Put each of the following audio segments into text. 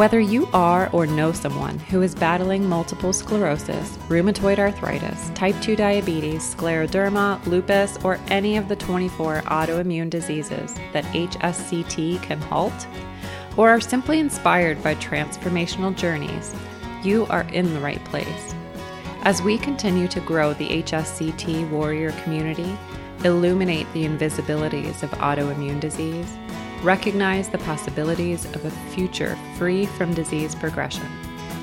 Whether you are or know someone who is battling multiple sclerosis, rheumatoid arthritis, type 2 diabetes, scleroderma, lupus, or any of the 24 autoimmune diseases that HSCT can halt, or are simply inspired by transformational journeys, you are in the right place. As we continue to grow the HSCT warrior community, illuminate the invisibilities of autoimmune disease, recognize the possibilities of a future free from disease progression,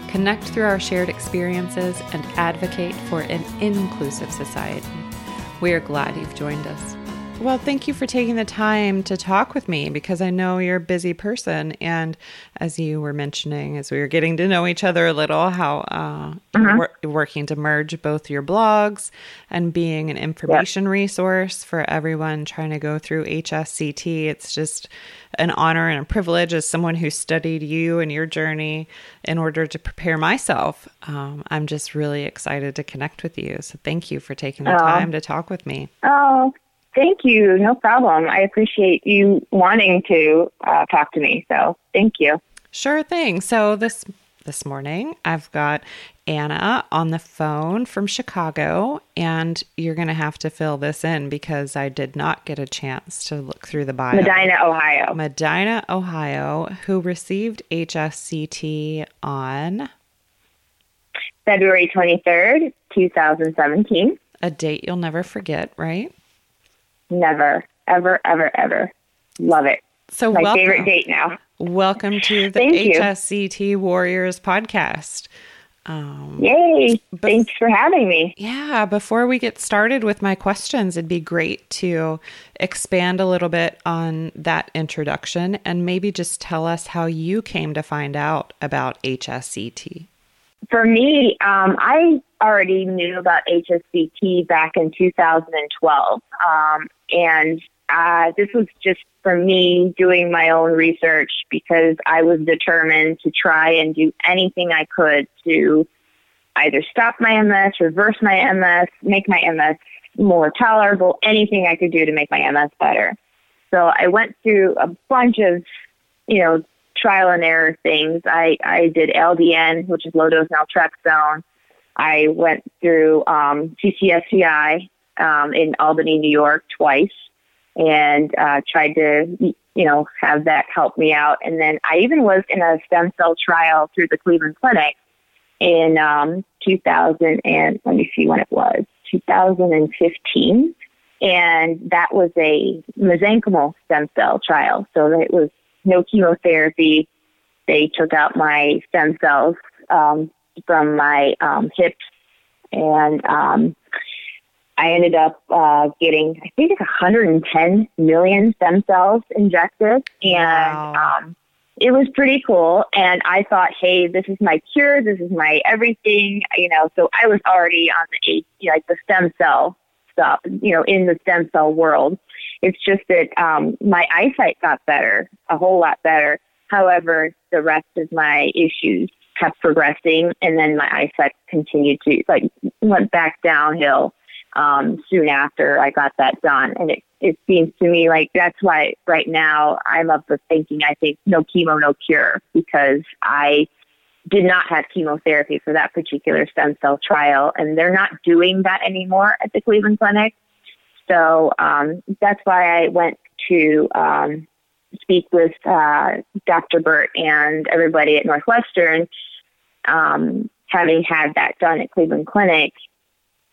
connect through our shared experiences, and advocate for an inclusive society. We are glad you've joined us. Well, thank you for taking the time to talk with me because I know you're a busy person. And as you were mentioning, as we were getting to know each other a little, how uh, you're working to merge both your blogs and being an information yep. resource for everyone trying to go through HSCT. It's just an honor and a privilege as someone who studied you and your journey in order to prepare myself. Um, I'm just really excited to connect with you. So thank you for taking the oh. time to talk with me. Oh, Thank you. No problem. I appreciate you wanting to uh, talk to me. So thank you. Sure thing. So this this morning I've got Anna on the phone from Chicago, and you're going to have to fill this in because I did not get a chance to look through the bio. Medina, Ohio. Medina, Ohio, who received HSCT on February 23rd, 2017. A date you'll never forget, right? Never, ever, ever, ever. Love it. So my welcome. favorite date now. Welcome to the HSCT Warriors podcast. Um, Yay! Thanks for having me. Yeah, before we get started with my questions, it'd be great to expand a little bit on that introduction and maybe just tell us how you came to find out about HSCT. For me, um, I already knew about HSCT back in 2012. Um, and uh, this was just for me doing my own research because I was determined to try and do anything I could to either stop my MS, reverse my MS, make my MS more tolerable, anything I could do to make my MS better. So I went through a bunch of, you know, trial and error things. I, I did LDN, which is low dose naltrexone. I went through um, CCSVI um, in Albany, New York, twice, and uh, tried to, you know, have that help me out. And then I even was in a stem cell trial through the Cleveland Clinic in um, 2000 and let me see when it was 2015, and that was a mesenchymal stem cell trial. So it was no chemotherapy. They took out my stem cells um, from my um, hips, and um, I ended up uh, getting, I think it's 110 million stem cells injected, and wow. um, it was pretty cool. And I thought, hey, this is my cure. This is my everything. You know, so I was already on the you know, like the stem cell stuff. You know, in the stem cell world. It's just that um, my eyesight got better, a whole lot better. However, the rest of my issues kept progressing, and then my eyesight continued to like went back downhill um, soon after I got that done. And it it seems to me like that's why right now I'm of the thinking I think no chemo, no cure because I did not have chemotherapy for that particular stem cell trial, and they're not doing that anymore at the Cleveland Clinic. So um, that's why I went to um, speak with uh, Dr. Burt and everybody at Northwestern. Um, having had that done at Cleveland Clinic,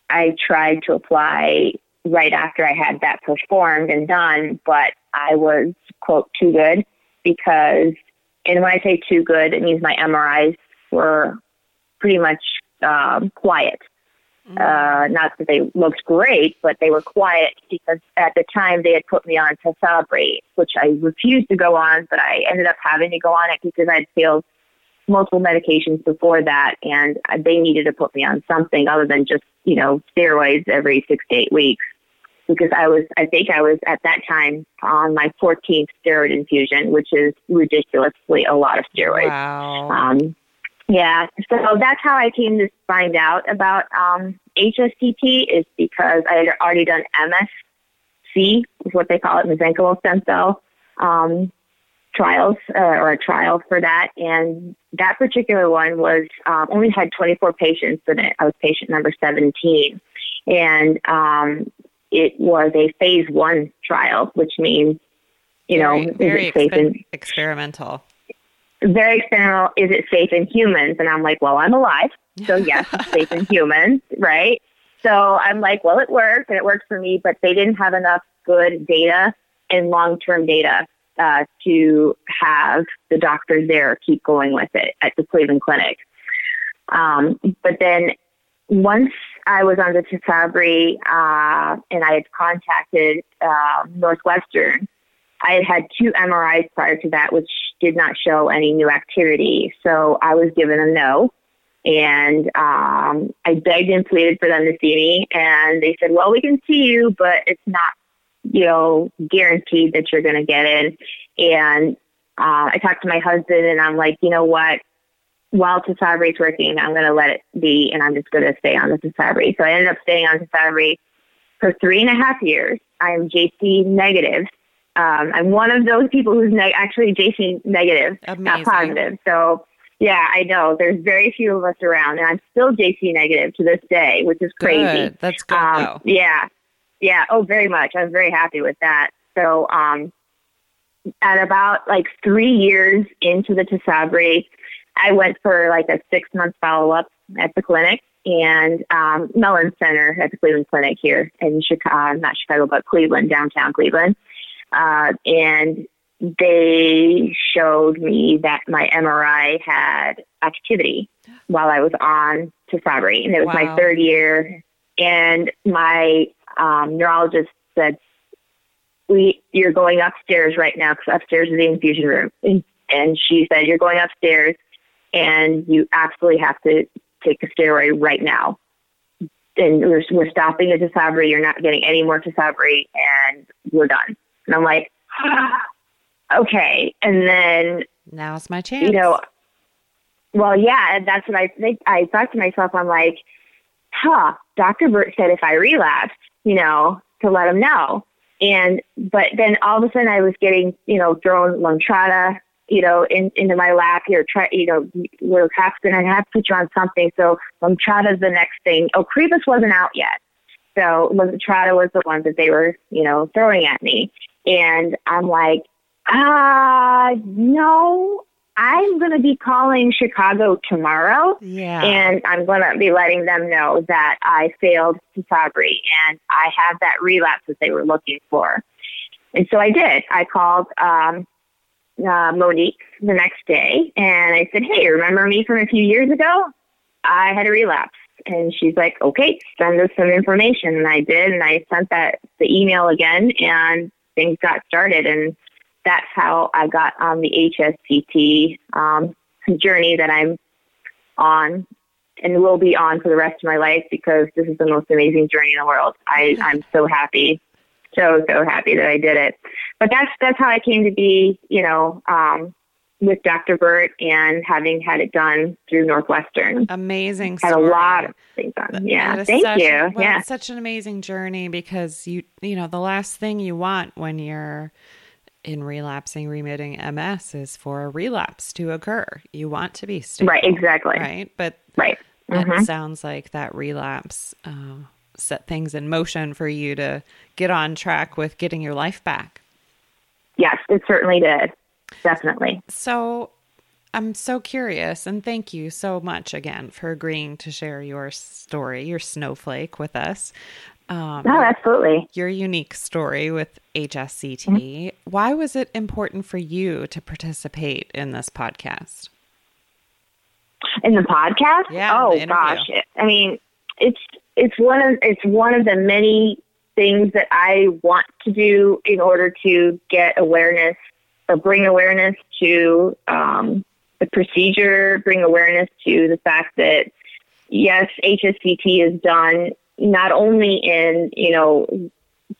I tried to apply right after I had that performed and done, but I was, quote, too good because, and when I say too good, it means my MRIs were pretty much um, quiet. Mm-hmm. Uh, not that they looked great, but they were quiet because at the time they had put me on Tysabri, which I refused to go on, but I ended up having to go on it because I failed multiple medications before that, and they needed to put me on something other than just, you know, steroids every six to eight weeks. Because I was, I think I was at that time on my 14th steroid infusion, which is ridiculously a lot of steroids. Wow. Um, yeah, so that's how I came to find out about um, HSCT is because I had already done MSC, is what they call it, mesenchymal stem cell um, trials uh, or a trial for that, and that particular one was um, only had 24 patients in it. I was patient number 17, and um, it was a phase one trial, which means you very, know very is it safe exper- in experimental. very experimental. Is it safe in humans? And I'm like, well, I'm alive, so yes, it's safe in humans, right? So I'm like, well, it worked, and it worked for me, but they didn't have enough good data and long-term data uh, to have the doctors there keep going with it at the Cleveland Clinic. Um, but then once I was on the Tysabri uh, and I had contacted uh, Northwestern, I had had two MRIs prior to that, which did not show any new activity. So I was given a no. And um, I begged and pleaded for them to see me. And they said, well, we can see you, but it's not, you know, guaranteed that you're going to get in. And uh, I talked to my husband and I'm like, you know what? While Tysabri is working, I'm going to let it be and I'm just going to stay on the Tysabri. So I ended up staying on Tysabri for three and a half years. I'm JC negative. Um, I'm one of those people who's ne- actually JC negative, Amazing. not positive. So yeah, I know there's very few of us around, and I'm still JC negative to this day, which is crazy. Good. That's good Um, yeah, yeah. Oh, very much. I'm very happy with that. So, um, at about like three years into the Tysabri, I went for like a six month follow up at the clinic and um, Mellen Center at the Cleveland Clinic here in Chicago, not Chicago, but Cleveland, downtown Cleveland. Uh, and they showed me that my MRI had activity while I was on Tysabri, and it was Wow. my third year. And my um, neurologist said, "We, you're going upstairs right now because upstairs is the infusion room." And, and she said, "You're going upstairs, and you absolutely have to take a steroid right now." And we're, we're stopping the Tysabri. You're not getting any more Tysabri, and we're done. And I'm like, okay. And then Now's my chance. you know, well, yeah, and that's what I think. I thought to myself, I'm like, huh, Dr. Burt said if I relapsed, you know, to let him know. And, but then all of a sudden I was getting, you know, thrown Lemtrada, you know, in, into my lap here, try, you know, we're have to, I have to put you on something. So Lemtrada's the next thing. Oh, Crebus wasn't out yet. So Lemtrada was the one that they were, you know, throwing at me. And I'm like, uh, no, I'm going to be calling Chicago tomorrow yeah. and I'm going to be letting them know that I failed to Tysabri and I have that relapse that they were looking for. And so I did. I called um, uh, Monique the next day and I said, Hey, remember me from a few years ago? I had a relapse. And she's like, Okay, send us some information. And I did. And I sent that the email again and things got started. And that's how I got on the HSCT um, journey that I'm on and will be on for the rest of my life because this is the most amazing journey in the world. I, I'm so happy, so so happy that I did it. But that's that's how I came to be, you know, um, with Dr. Burt and having had it done through Northwestern. amazing. Had a lot of things done. Yeah, thank such, you. Well, yeah, it's such an amazing journey because you you know the last thing you want when you're in relapsing remitting MS is for a relapse to occur. You want to be stable, right, exactly, right? But right. it Mhm. sounds like that relapse uh, set things in motion for you to get on track with getting your life back. Yes, it certainly did. Definitely. So I'm so curious, and thank you so much again for agreeing to share your story, your snowflake with us. Um, No, absolutely. your unique story with HSCT. Why was it important for you to participate in this podcast? in the podcast. Yeah, Oh gosh, I mean, it's it's one of it's one of the many things that I want to do in order to get awareness or bring awareness to um, the procedure, bring awareness to the fact that yes, HSCT is done not only in, you know,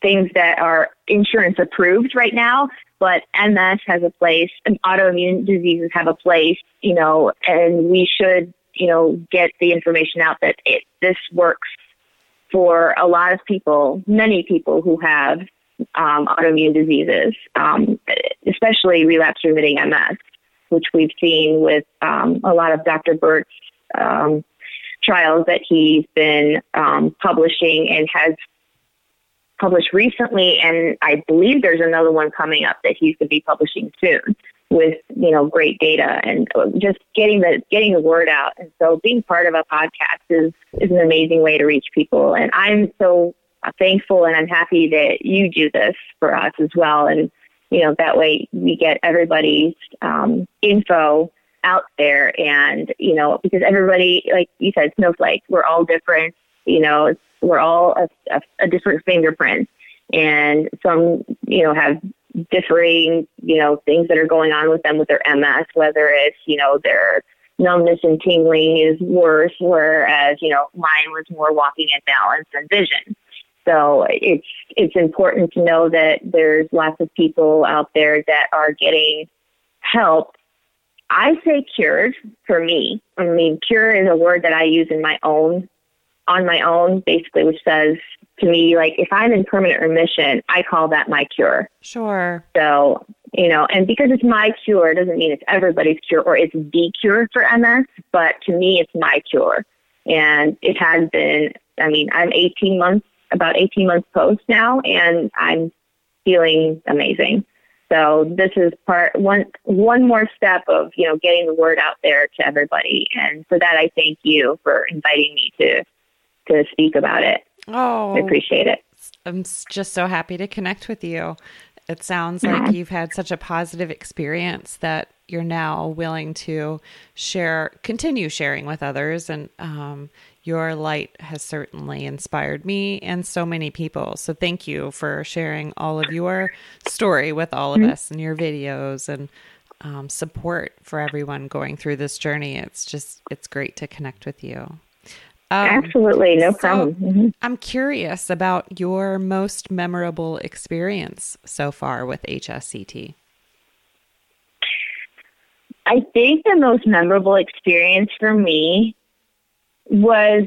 things that are insurance approved right now, but MS has a place and autoimmune diseases have a place, you know, and we should, you know, get the information out that it, this works for a lot of people, many people who have um, autoimmune diseases, um, especially relapse remitting MS, which we've seen with um, a lot of Dr. Burt's um, trials that he's been um, publishing and has published recently, and I believe there's another one coming up that he's going to be publishing soon with you know great data and just getting the getting the word out. And so being part of a podcast is is an amazing way to reach people. And I'm so thankful and I'm happy that you do this for us as well. And you know that way we get everybody's um, info out there and you know because everybody like you said snowflake we're all different you know we're all a, a, a different fingerprint. And some you know have differing you know things that are going on with them with their ms whether it's you know their numbness and tingling is worse whereas you know mine was more walking and balance and vision. So it's it's important to know that there's lots of people out there that are getting help I say cured for me. I mean, cure is a word that I use in my own, on my own, basically, which says to me, like, if I'm in permanent remission, I call that my cure. Sure. So, you know, and because it's my cure doesn't mean it's everybody's cure or it's the cure for MS, but to me, it's my cure. And it has been, I mean, I'm 18 months, about 18 months post now, and I'm feeling amazing. So this is part one one more step of you know getting the word out there to everybody, and for that I thank you for inviting me to to speak about it. Oh, I appreciate it. I'm just so happy to connect with you. It sounds like you've had such a positive experience that you're now willing to share, continue sharing with others, and um, your light has certainly inspired me and so many people. So thank you for sharing all of your story with all of mm-hmm. us and your videos and um, support for everyone going through this journey. It's just, it's great to connect with you. Um, Absolutely, no so problem. Mm-hmm. I'm curious about your most memorable experience so far with HSCT. I think the most memorable experience for me was,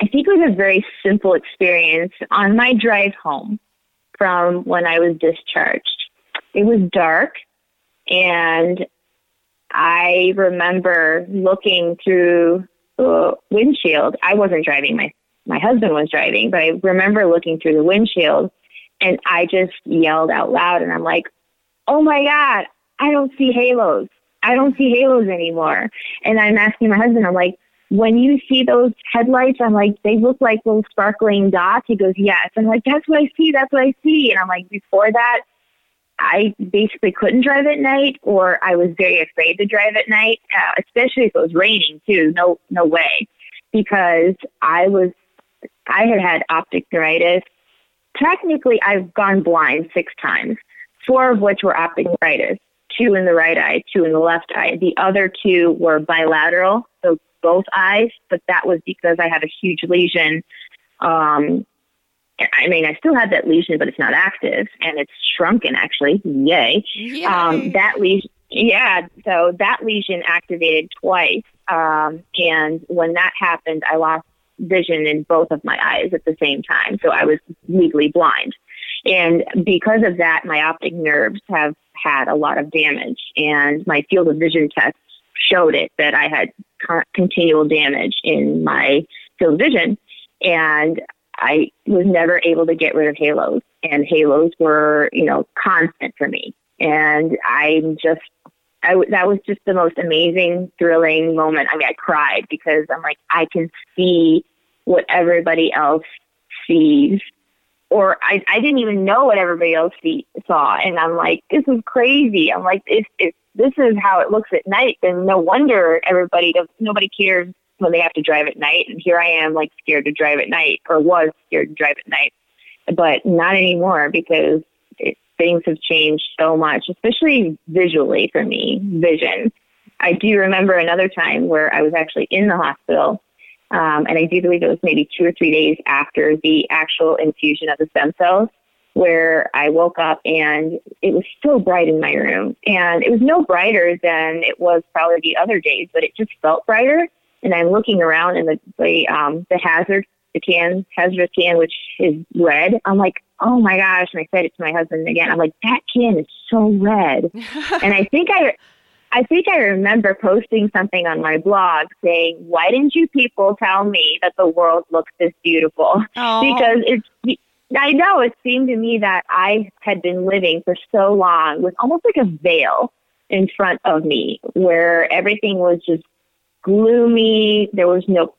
I think it was a very simple experience on my drive home from when I was discharged. It was dark and I remember looking through the windshield. I wasn't driving, my, my husband was driving, but I remember looking through the windshield and I just yelled out loud and I'm like, oh my God, I don't see halos. I don't see halos anymore. And I'm asking my husband, I'm like, when you see those headlights, I'm like, they look like little sparkling dots. He goes, yes. I'm like, that's what I see. That's what I see. And I'm like, before that, I basically couldn't drive at night, or I was very afraid to drive at night, uh, especially if it was raining too. No, no way, because I was, I had had optic neuritis. Technically, I've gone blind six times, four of which were optic neuritis. Two in the right eye, two in the left eye. The other two were bilateral, so both eyes, but that was because I had a huge lesion. Um, I mean, I still have that lesion, but it's not active and it's shrunken actually. Yay. Yay. Um, that lesion, yeah. So that lesion activated twice. Um, and when that happened, I lost vision in both of my eyes at the same time. So I was legally blind. And because of that, my optic nerves have had a lot of damage and my field of vision tests showed it that I had continual damage in my field vision. And I was never able to get rid of halos. And halos were, you know, constant for me. And I'm just, I, that was just the most amazing, thrilling moment. I mean, I cried because I'm like, I can see what everybody else sees. Or I, I didn't even know what everybody else see, saw. And I'm like, this is crazy. I'm like, if, if this is how it looks at night, then no wonder everybody does, nobody cares when they have to drive at night. And here I am, like scared to drive at night, or was scared to drive at night, but not anymore because it, things have changed so much, especially visually for me, vision. I do remember another time where I was actually in the hospital, um, and I do believe it was maybe two or three days after the actual infusion of the stem cells, where I woke up and it was so bright in my room. And it was no brighter than it was probably the other days, but it just felt brighter. And I'm looking around and the, the, um, the hazard, the can, hazardous can, which is red. I'm like, oh my gosh. And I said it to my husband again. I'm like, that can is so red. and I think I, I think I remember posting something on my blog saying, "Why didn't you people tell me that the world looks this beautiful?" Aww. Because it's I know it seemed to me that I had been living for so long with almost like a veil in front of me where everything was just gloomy. There was no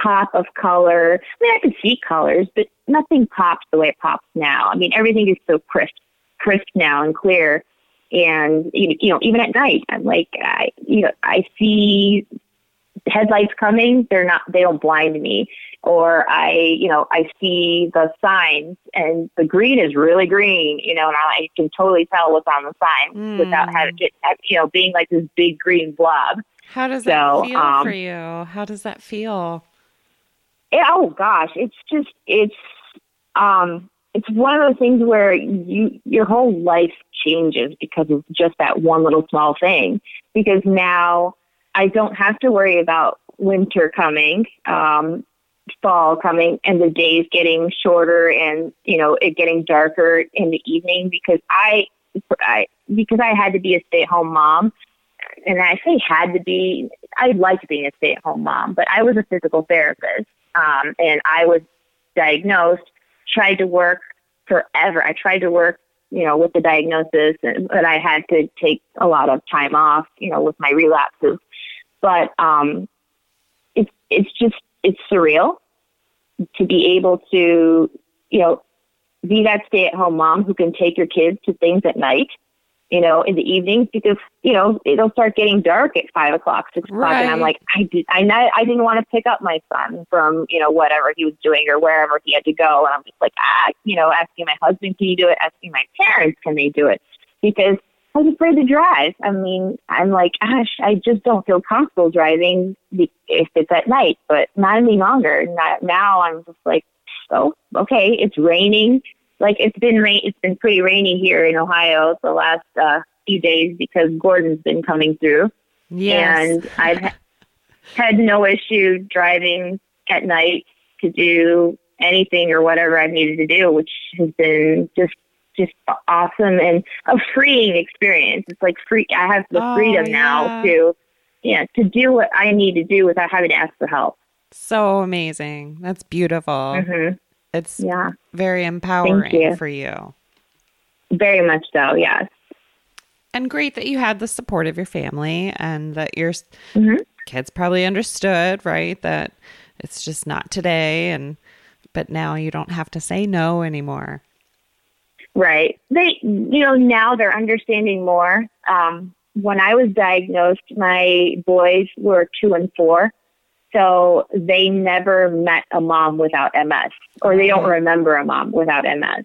pop of color. I mean, I could see colors, but nothing pops the way it pops now. I mean, everything is so crisp, crisp now and clear. And you know, even at night, I'm like, I, you know, I see headlights coming. They're not, they don't blind me or I, you know, I see the signs and the green is really green, you know, and I can totally tell what's on the sign mm. without having it, you know, being like this big green blob. How does so, that feel um, for you? How does that feel? It, oh gosh, it's just, it's, um, it's one of those things where you, your whole life changes because of just that one little small thing. Because now I don't have to worry about winter coming. Um, fall coming and the days getting shorter and you know it getting darker in the evening because I, I because I had to be a stay at home mom and I say had to be I liked being a stay at home mom but I was a physical therapist um, and I was diagnosed tried to work forever. I tried to work you know with the diagnosis and but I had to take a lot of time off you know with my relapses. But um it's it's just it's surreal to be able to, you know, be that stay at home mom who can take your kids to things at night, you know, in the evenings because, you know, it'll start getting dark at five o'clock, six o'clock. Right. And I'm like, I did, I, not, I didn't want to pick up my son from, you know, whatever he was doing or wherever he had to go. And I'm just like, ah, you know, asking my husband, can you do it? Asking my parents, can they do it? Because I was afraid to drive. I mean, I'm like, gosh, I just don't feel comfortable driving if it's at night, but not any longer. Not, now I'm just like, oh, okay, it's raining. Like it's been rain. It's been pretty rainy here in Ohio the last uh, few days because Gordon's been coming through. Yes. And I've had no issue driving at night to do anything or whatever I've needed to do, which has been just just awesome and a freeing experience. It's like free. I have the oh, freedom yeah. now to, yeah, to do what I need to do without having to ask for help. So amazing. That's beautiful. Mm-hmm. It's yeah. very empowering you. for you. Very much so, yes. And great that you had the support of your family and that your mm-hmm. kids probably understood, right? That it's just not today and but now you don't have to say no anymore. Right. They, you know, now they're understanding more. Um, when I was diagnosed, my boys were two and four. So they never met a mom without MS, or they don't remember a mom without MS.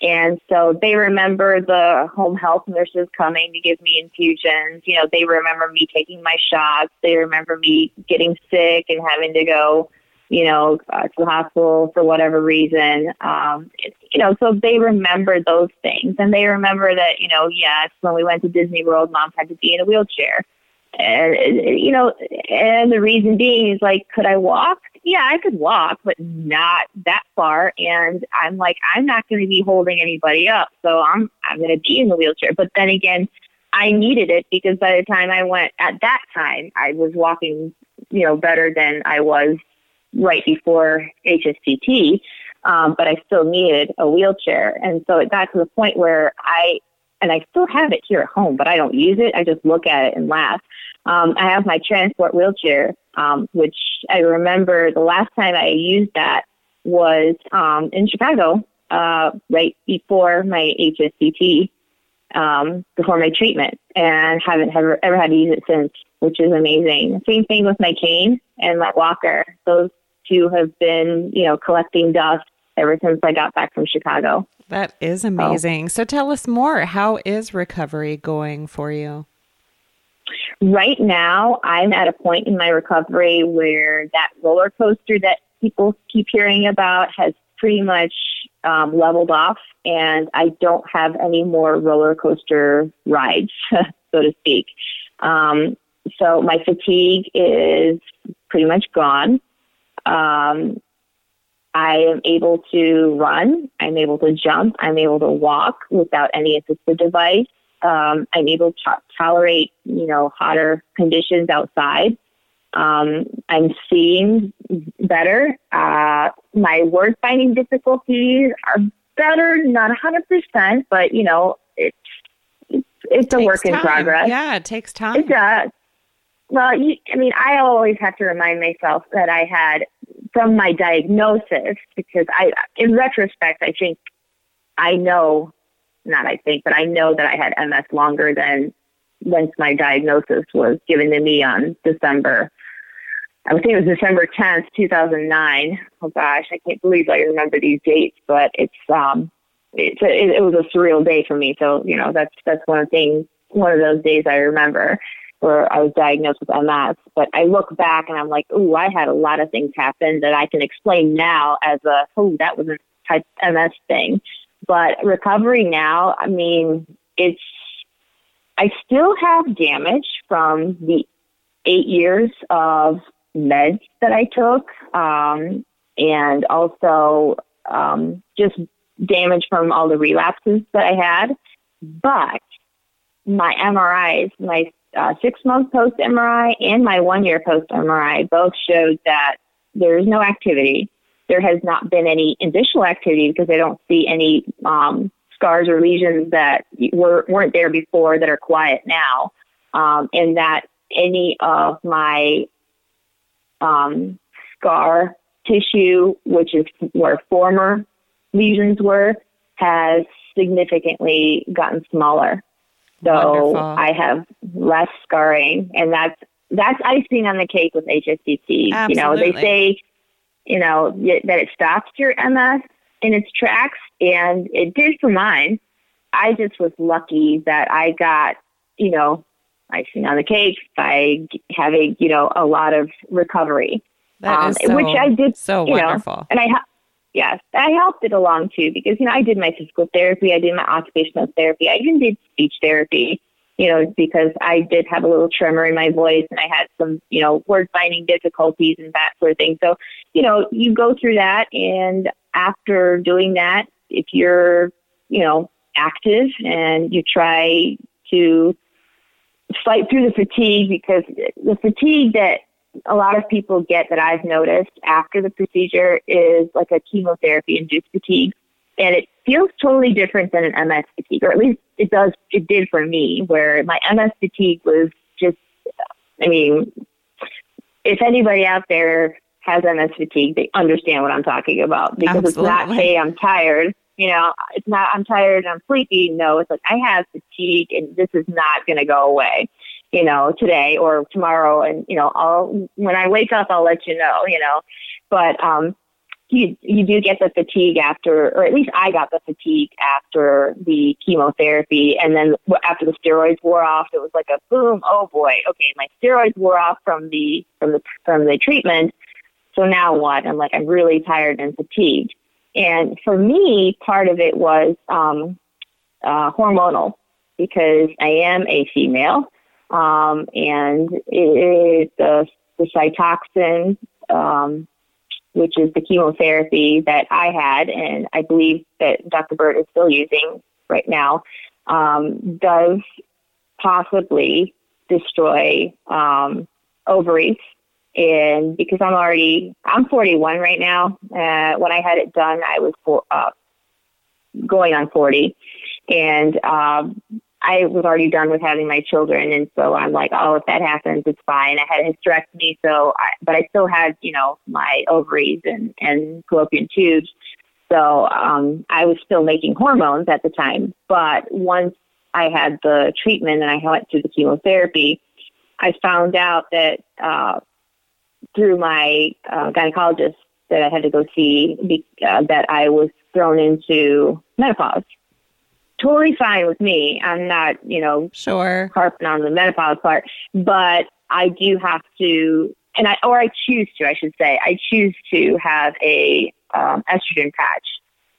And so they remember the home health nurses coming to give me infusions. You know, they remember me taking my shots. They remember me getting sick and having to go you know, uh, to the hospital for whatever reason. Um, you know, so they remember those things, and they remember that, you know, yes, when we went to Disney World, mom had to be in a wheelchair, and you know, and the reason being is like, could I walk? Yeah, I could walk, but not that far. And I'm like, I'm not going to be holding anybody up, so I'm I'm going to be in the wheelchair. But then again, I needed it because by the time I went at that time, I was walking, you know, better than I was right before HSCT, um, but I still needed a wheelchair. And so it got to the point where I, and I still have it here at home, but I don't use it. I just look at it and laugh. Um, I have my transport wheelchair, um, which I remember the last time I used that was um, in Chicago, uh, right before my HSCT, um, before my treatment, and haven't ever, ever had to use it since, which is amazing. Same thing with my cane and my walker. Those two have been, you know, collecting dust ever since I got back from Chicago. That is amazing. So, so tell us more. How is recovery going for you? Right now, I'm at a point in my recovery where that roller coaster that people keep hearing about has pretty much um, leveled off, and I don't have any more roller coaster rides, so to speak. Um, so my fatigue is pretty much gone. Um, I am able to run. I'm able to jump. I'm able to walk without any assistive device. Um, I'm able to tolerate, you know, hotter conditions outside. Um, I'm seeing better. Uh, my word finding difficulties are better, not 100%, but, you know, it's, it's, it's a work time. in progress. Yeah, it takes time. It does. Well, you, I mean, I always have to remind myself that I had from my diagnosis because I, in retrospect, I think I know, not I think, but I know that I had MS longer than once my diagnosis was given to me on December. I think it was December 10th, 2009. Oh gosh, I can't believe I remember these dates, but it's, um, it's it, it was a surreal day for me. So, you know, that's, that's one of the things, one of those days I remember where I was diagnosed with MS. But I look back and I'm like, ooh, I had a lot of things happen that I can explain now as a, oh, that was a type MS thing. But recovery now, I mean, it's, I still have damage from the eight years of meds that I took, um, and also um, just damage from all the relapses that I had. But my MRIs, my uh, six month post MRI and my one year post MRI both showed that there is no activity. There has not been any additional activity because I don't see any um, scars or lesions that were, weren't there before that are quiet now. Um, and that any of my um, scar tissue, which is where former lesions were, has significantly gotten smaller. So Wonderful. I have less scarring, and that's that's icing on the cake with HSCT. Absolutely. You know, they say, you know, that it stops your MS in its tracks, and it did for mine. I just was lucky that I got, you know, icing on the cake by having, you know, a lot of recovery. Um, so, which I did so you wonderful. Know, and I yes, I helped it along too because you know I did my physical therapy, I did my occupational therapy, I even did speech therapy. You know, because I did have a little tremor in my voice and I had some, you know, word finding difficulties and that sort of thing. So, you know, you go through that and after doing that, if you're, you know, active and you try to fight through the fatigue because the fatigue that a lot of people get that I've noticed after the procedure is like a chemotherapy induced fatigue. And it feels totally different than an MS fatigue, or at least it does, it did for me, where my MS fatigue was just, I mean, if anybody out there has MS fatigue, they understand what I'm talking about because Absolutely. it's not, hey, I'm tired. You know, it's not, I'm tired and I'm sleepy. No, it's like, I have fatigue and this is not going to go away you know, today or tomorrow. And, you know, I'll, when I wake up, I'll let you know, you know, but, um, you, you do get the fatigue after, or at least I got the fatigue after the chemotherapy. And then after the steroids wore off, it was like a boom. Oh boy. Okay. My steroids wore off from the, from the, from the treatment. So now what? I'm like, I'm really tired and fatigued. And for me, part of it was, um, uh, hormonal because I am a female um, and it, the, the Cytoxan, um, which is the chemotherapy that I had, and I believe that Dr. Burt is still using right now, um, does possibly destroy um, ovaries. And because I'm already, I'm 41 right now. Uh, when I had it done, I was for, uh, going on 40. And um, I was already done with having my children, and so I'm like, oh, if that happens, it's fine. I had a hysterectomy, so I, but I still had, you know, my ovaries and and fallopian tubes, so um, I was still making hormones at the time. But once I had the treatment and I went through the chemotherapy, I found out that uh, through my uh, gynecologist that I had to go see uh, that I was thrown into menopause. Totally fine with me. I'm not, you know, sure harping on the menopause part, but I do have to, and I or I choose to, I should say, I choose to have a um, estrogen patch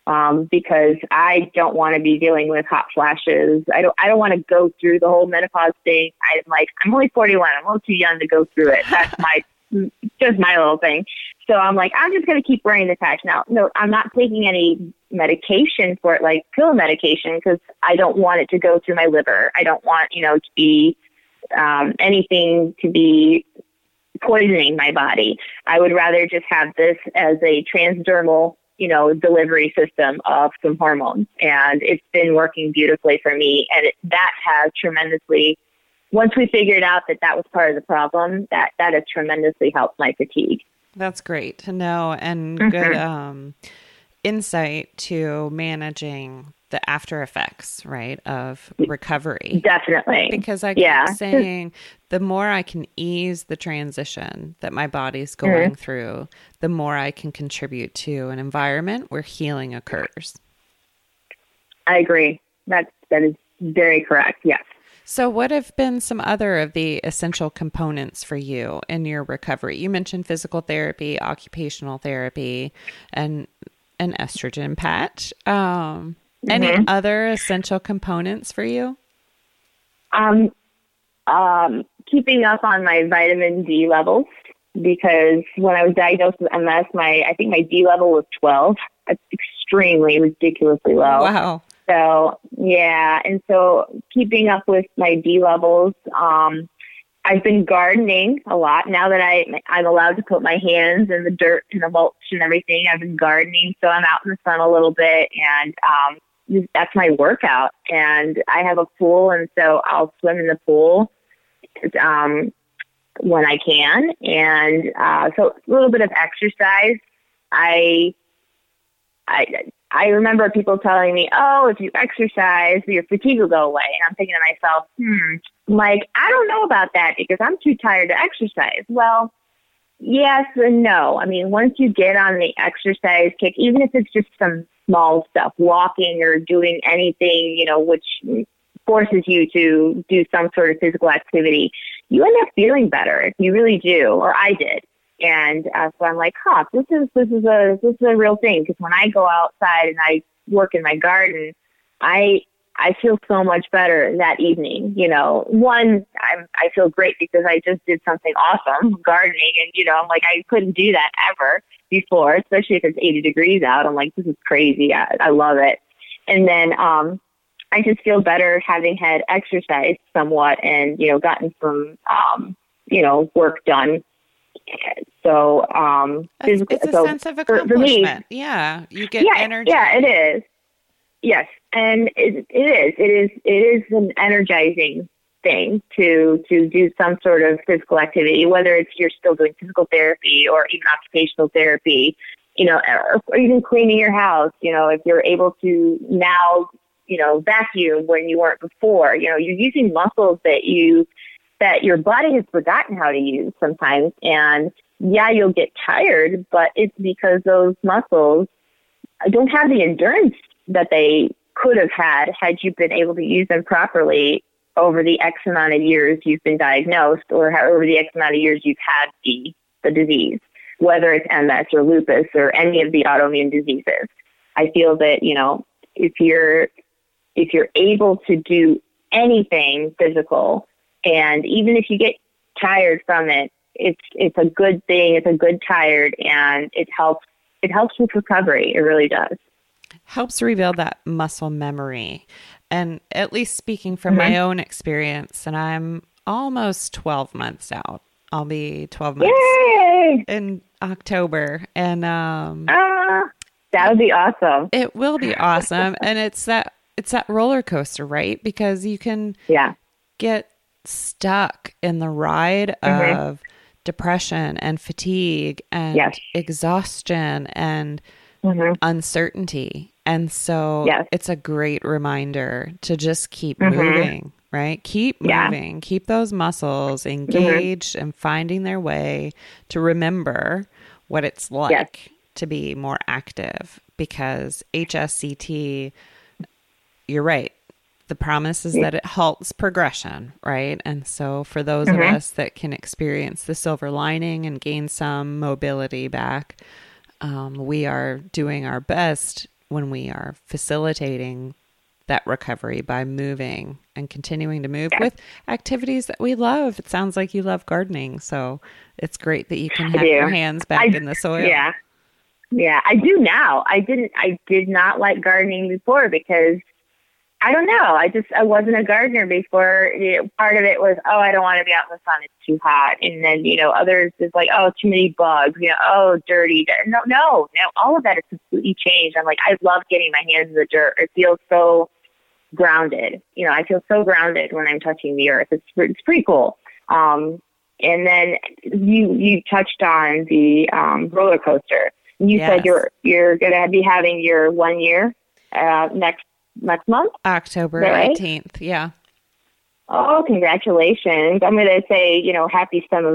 um, because I don't want to be dealing with hot flashes. I don't I don't want to go through the whole menopause thing. I'm like I'm only 41. I'm a little too young to go through it. That's my just my little thing. So I'm like, I'm just going to keep wearing the patch. Now, no, I'm not taking any medication for it, like pill medication, because I don't want it to go through my liver. I don't want, you know, to be um, anything to be poisoning my body. I would rather just have this as a transdermal, you know, delivery system of some hormones. And it's been working beautifully for me. And it, that has tremendously once we figured out that that was part of the problem, that that has tremendously helped my fatigue. That's great to know and mm-hmm. good um, insight to managing the after effects, right, of recovery. Definitely. Because I keep yeah. saying the more I can ease the transition that my body's mm-hmm. going mm-hmm. through, the more I can contribute to an environment where healing occurs. I agree. That that is very correct. Yes. So, what have been some other of the essential components for you in your recovery? You mentioned physical therapy, occupational therapy, and an estrogen patch. Um, mm-hmm. Any other essential components for you? Um, um, keeping up on my vitamin D levels because when I was diagnosed with MS, my I think my D level was 12. That's extremely ridiculously low. Wow. So yeah, and so keeping up with my D levels. Um, I've been gardening a lot now that I I'm allowed to put my hands in the dirt and the mulch and everything. I've been gardening, so I'm out in the sun a little bit, and um, that's my workout. And I have a pool, and so I'll swim in the pool um, when I can, and uh, so a little bit of exercise. I I I remember people telling me, "Oh, if you exercise, your fatigue will go away." And I'm thinking to myself, "Hmm, like I don't know about that because I'm too tired to exercise." Well, yes and no. I mean, once you get on the exercise kick, even if it's just some small stuff, walking or doing anything, you know, which forces you to do some sort of physical activity, you end up feeling better. You really do, or I did. And uh, so I'm like, huh, this is this is a this is a real thing because when I go outside and I work in my garden, I I feel so much better that evening. You know, one, I'm I feel great because I just did something awesome, gardening, and you know, I'm like I couldn't do that ever before, especially if it's 80 degrees out. I'm like, this is crazy. I, I love it. And then um, I just feel better having had exercise somewhat, and you know, gotten some um, you know work done so um, it's, it's a so sense of accomplishment. Me, yeah, you get yeah, energy. Yeah, it is. Yes, and it, it is. It is. It is an energizing thing to to do some sort of physical activity, whether it's you're still doing physical therapy or even occupational therapy, you know, or, or even cleaning your house. You know, if you're able to now, you know, vacuum when you weren't before. You know, you're using muscles that you that your body has forgotten how to use sometimes. And yeah, you'll get tired, but it's because those muscles don't have the endurance that they could have had had you been able to use them properly over the X amount of years you've been diagnosed or over the X amount of years you've had the, the disease, whether it's MS or lupus or any of the autoimmune diseases. I feel that, you know, if you're, if you're able to do anything physical and even if you get tired from it, it's it's a good thing. It's a good tired, and it helps. It helps with recovery. It really does. Helps rebuild that muscle memory, and at least speaking from mm-hmm. my own experience, and I'm almost 12 months out. I'll be 12 months Yay! in October, and um, uh, that would be awesome. It will be awesome, and it's that it's that roller coaster, right? Because you can yeah get stuck in the ride mm-hmm. of depression and fatigue and yes. exhaustion and mm-hmm. uncertainty. And so yes. it's a great reminder to just keep mm-hmm. moving, right? Keep moving, yeah. keep those muscles engaged and finding their way to remember what it's like yes. to be more active because HSCT, you're right. The promise is that it halts progression, right? And so, for those mm-hmm. of us that can experience the silver lining and gain some mobility back, um, we are doing our best when we are facilitating that recovery by moving and continuing to move with activities that we love. It sounds like you love gardening, so it's great that you can have your hands back I, in the soil. Yeah. Yeah, I do now. I didn't I did not like gardening before because I don't know. I just I wasn't a gardener before. You know, part of it was oh I don't want to be out in the sun. It's too hot. And then you know others is like oh too many bugs. You know oh dirty. No no no. All of that has completely changed. I'm like I love getting my hands in the dirt. It feels so grounded. You know I feel so grounded when I'm touching the earth. It's it's pretty cool. Um, and then you you touched on the um, roller coaster. You yes. said you're you're going to be having your one year uh, next next month? October eighteenth. Yeah. Oh, congratulations! I'm going to say, you know, happy STEM,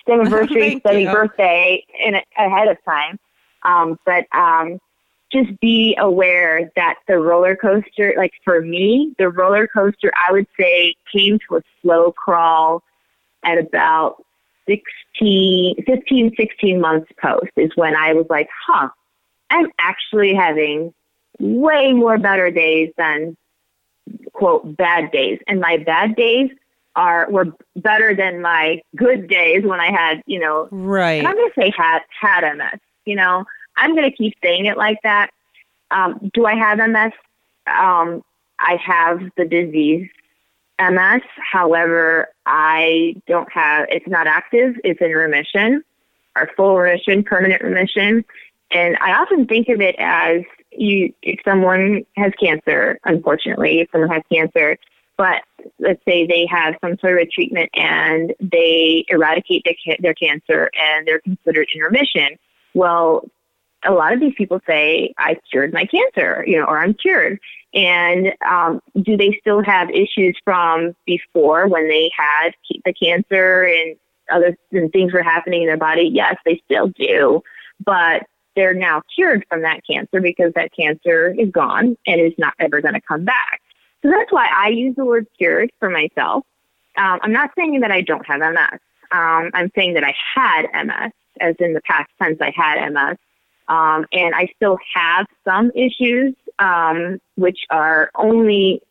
STEM anniversary, STEM birthday in ahead of time. Um, but um, just be aware that the roller coaster, like for me, the roller coaster, I would say came to a slow crawl at about 16, 15, 16 months post is when I was like, huh, I'm actually having way more better days than quote bad days. And my bad days are were better than my good days when I had, you know, right. I'm gonna say had had MS. You know, I'm gonna keep saying it like that. Um, do I have MS? Um, I have the disease MS. However, I don't have. It's not active. It's in remission, or full remission, permanent remission. And I often think of it as you if someone has cancer, unfortunately, if someone has cancer, but let's say they have some sort of a treatment and they eradicate their, their cancer and they're considered in remission. Well, a lot of these people say, I cured my cancer, you know, or I'm cured. And um, do they still have issues from before when they had the cancer and other and things were happening in their body? Yes, they still do. But they're now cured from that cancer because that cancer is gone and is not ever going to come back. So that's why I use the word cured for myself. Um, I'm not saying that I don't have MS. Um, I'm saying that I had MS, as in the past tense, I had MS. Um, and I still have some issues, um, which are only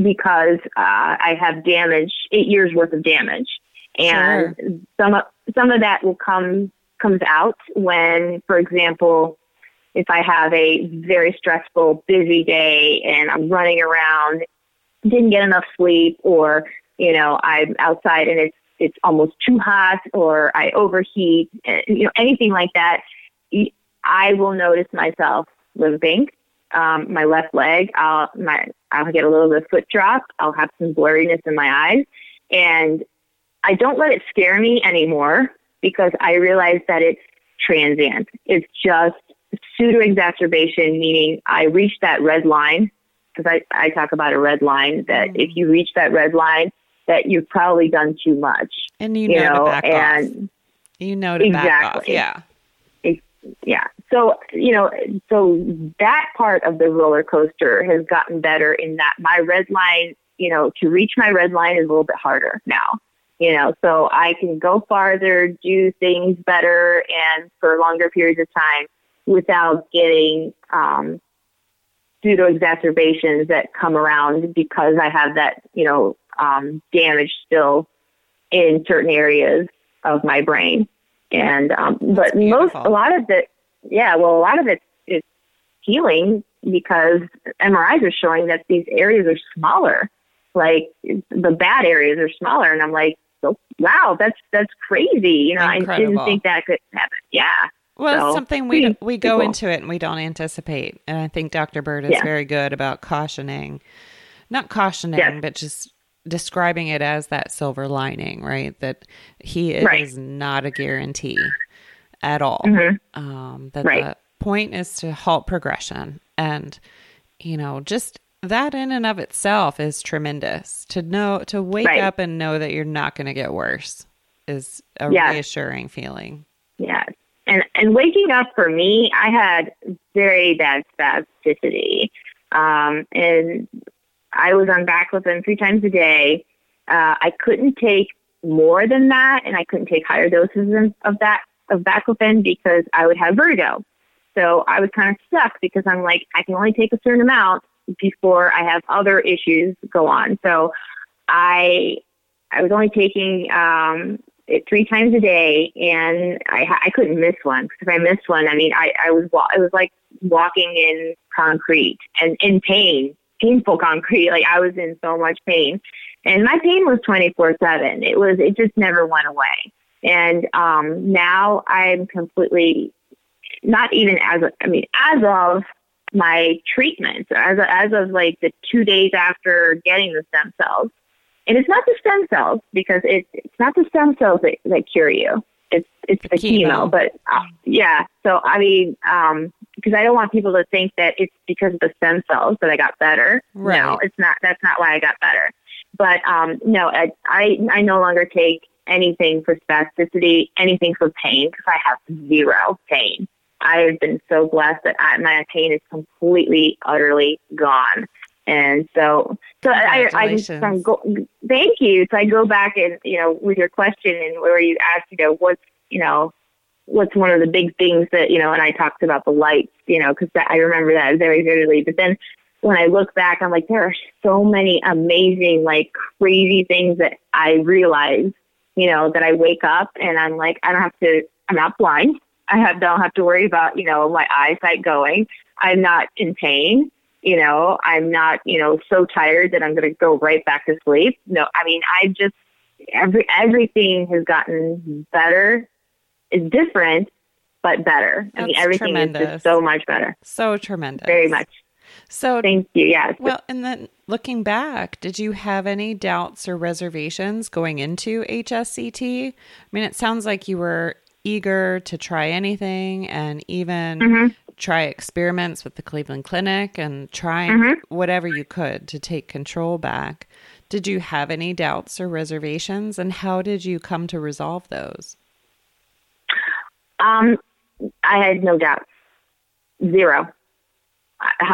because uh, I have damage, eight years worth of damage, and sure. some of some of that will come comes out when, for example, if I have a very stressful, busy day and I'm running around, didn't get enough sleep, or you know I'm outside and it's it's almost too hot, or I overheat, eh, you know anything like that, I will notice myself limping. Um, my left leg, I'll my I'll get a little bit of foot drop. I'll have some blurriness in my eyes, and I don't let it scare me anymore because I realize that it's transient. It's just pseudo exacerbation, meaning I reach that red line because I, I talk about a red line that mm if you reach that red line, that you've probably done too much. And you, you know, know, to back and off. You know to exactly. back off. Yeah. yeah. So, you know, so that part of the roller coaster has gotten better in that my red line, you know, to reach my red line is a little bit harder now you know, so I can go farther, do things better and for longer periods of time without getting um, pseudo exacerbations that come around because I have that, you know, um, damage still in certain areas of my brain. And, um, but most, a lot of it, yeah, well, a lot of it is healing because MRIs are showing that these areas are smaller. Like the bad areas are smaller. And I'm like, so wow, that's that's crazy. You know, Incredible. I didn't think that could happen. Yeah. Well, so, something we we go cool. into it and we don't anticipate, and I think Dr. Burt is yeah. very good about cautioning, not cautioning, yes. but just describing it as that silver lining, right? That he right. is not a guarantee at all. Mm-hmm. Um, that right. the point is to halt progression, and you know, just that in and of itself is tremendous to know to wake right. up and know that you're not going to get worse is a yes. reassuring feeling yes And and waking up for me, I had very bad spasticity, um, and I was on baclofen three times a day. Uh, I couldn't take more than that, and I couldn't take higher doses of that of baclofen because I would have vertigo. So I was kind of stuck because I'm like, I can only take a certain amount before I have other issues go on. So I I was only taking um, it three times a day, and I I couldn't miss one because if I missed one, I mean, I I was it was like walking in concrete and in pain, painful concrete. Like I was in so much pain, and my pain was twenty four seven. It was it just never went away. And um, now I'm completely not even as I mean as of my treatment as of, as of like the two days after getting the stem cells. And it's not the stem cells because it's it's not the stem cells that, that cure you. It's it's the, the chemo. chemo. But uh, yeah, so I mean, um, because I don't want people to think that it's because of the stem cells that I got better. Right. No, it's not. That's not why I got better. But um, no, I, I I no longer take anything for spasticity, anything for pain because I have zero pain. I have been so blessed that I, my pain is completely, utterly gone. And so, so I, I just, I'm go, thank you. So I go back and, you know, with your question and where you asked, you know, what's, you know, what's one of the big things that, you know, and I talked about the lights, you know, cause I remember that very vividly. But then when I look back, I'm like, there are so many amazing, like crazy things that I realize, you know, that I wake up and I'm like, I don't have to, I'm not blind. I have don't have to worry about, you know, my eyesight going. I'm not in pain. You know, I'm not, you know, so tired that I'm going to go right back to sleep. No, I mean, I just every everything has gotten better. It's different, but better. That's I mean, everything tremendous. is just so much better. So tremendous. Very much. So thank you. Yeah. Well, and then looking back, did you have any doubts or reservations going into HSCT? I mean, it sounds like you were eager to try anything and even mm-hmm. try experiments with the Cleveland Clinic and try mm-hmm. whatever you could to take control back. Did you have any doubts or reservations and how did you come to resolve those? Um, I had no doubts. Zero.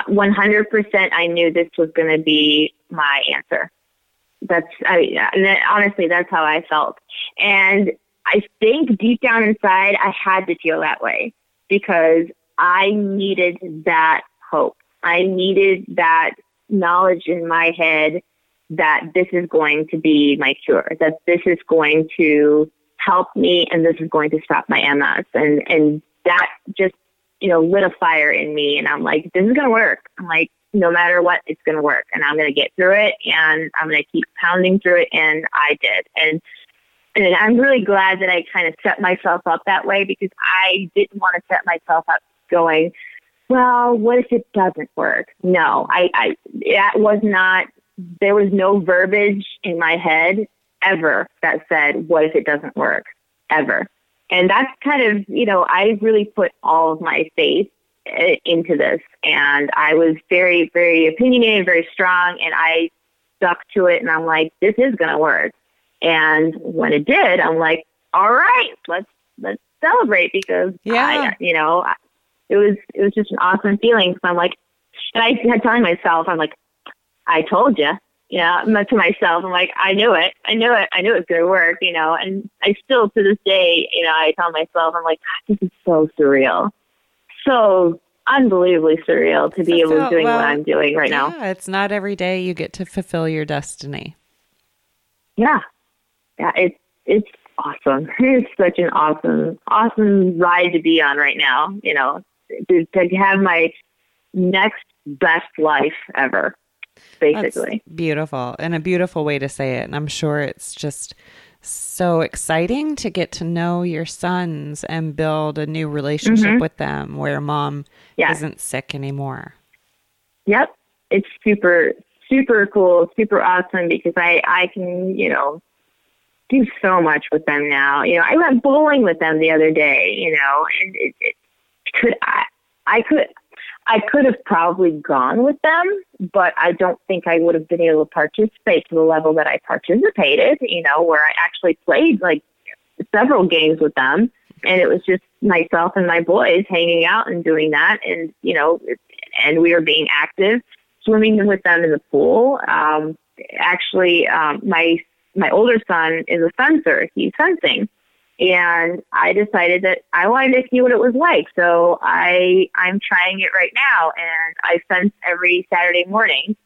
100% I knew this was going to be my answer. That's, I, honestly, that's how I felt. And I think deep down inside, I had to feel that way because I needed that hope. I needed that knowledge in my head that this is going to be my cure, that this is going to help me and this is going to stop my MS. And, and that just, you know, lit a fire in me. And I'm like, this is going to work. I'm like, no matter what, it's going to work and I'm going to get through it and I'm going to keep pounding through it. And I did. And and I'm really glad that I kind of set myself up that way because I didn't want to set myself up going, well, what if it doesn't work? No, I, I, that was not, there was no verbiage in my head ever that said, what if it doesn't work? Ever. And that's kind of, you know, I really put all of my faith eh, into this and I was very, very opinionated, very strong and I stuck to it and I'm like, this is going to work. And when it did, I'm like, all right, let's let's celebrate because yeah. I, you know, it was it was just an awesome feeling. So I'm like, and I had telling myself, I'm like, I told you, you know, to myself, I'm like, I knew it, I knew it, I knew it was going to work, you know. And I still to this day, you know, I tell myself, I'm like, this is so surreal, so unbelievably surreal to be able to doing well, what I'm doing right yeah, now. It's not every day you get to fulfill your destiny. Yeah, yeah, it's it's awesome. It's such an awesome, awesome ride to be on right now. You know, to, to have my next best life ever, basically. That's beautiful and a beautiful way to say it. And I'm sure it's just so exciting to get to know your sons and build a new relationship mm-hmm. with them where mom yeah. isn't sick anymore. Yep. It's super, super cool, super awesome because I, I can, you know, do so much with them now. You know, I went bowling with them the other day. You know, and it, it could I I could I could have probably gone with them, but I don't think I would have been able to participate to the level that I participated. You know, where I actually played like several games with them. and it was just myself and my boys hanging out and doing that, and you know, and we were being active, swimming with them in the pool. Um, actually, um, my my older son is a fencer; he's fencing, and I decided that I wanted to see what it was like. So I I'm trying it right now, and I fence every Saturday morning.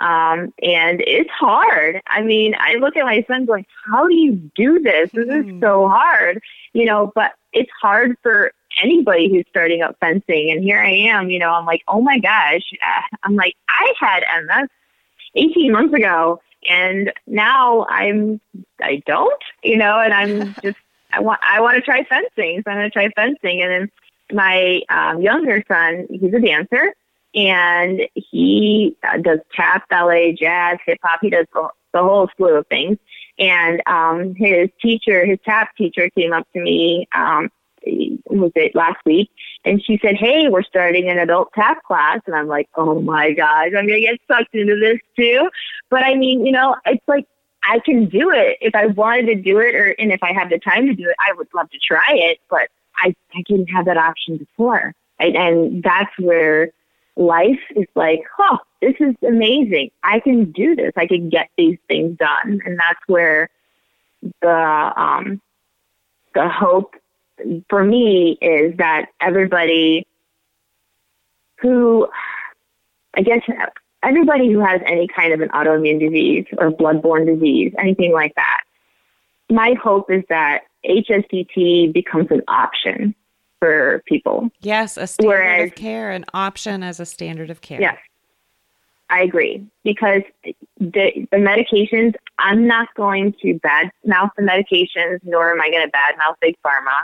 Um, and it's hard. I mean, I look at my son going, "How do you do this? This is hmm. so hard," you know. But it's hard for anybody who's starting out fencing. And here I am, you know. I'm like, "Oh my gosh!" Uh, I'm like, I had MS 18 months ago, and now I'm I don't, you know. And I'm just I want I want to try fencing, so I'm going to try fencing. And then my um, younger son, he's a dancer, and he uh, does tap, ballet, jazz, hip hop. He does the, the whole slew of things. And um, his teacher, his tap teacher, came up to me. Um, was it last week? And she said, "Hey, we're starting an adult tap class." And I'm like, "Oh my gosh, I'm gonna get sucked into this too." But I mean, you know, it's like I can do it if I wanted to do it, or and if I have the time to do it, I would love to try it. But I I didn't have that option before, and, and that's where life is like, oh, this is amazing. I can do this. I can get these things done, and that's where the um the hope for me is that everybody who I guess everybody who has any kind of an autoimmune disease or bloodborne disease, anything like that, my hope is that HSCT becomes an option for people. Yes, a standard Whereas, of care, an option as a standard of care. Yes, I agree because the the medications. I'm not going to bad mouth the medications, nor am I going to bad mouth big pharma.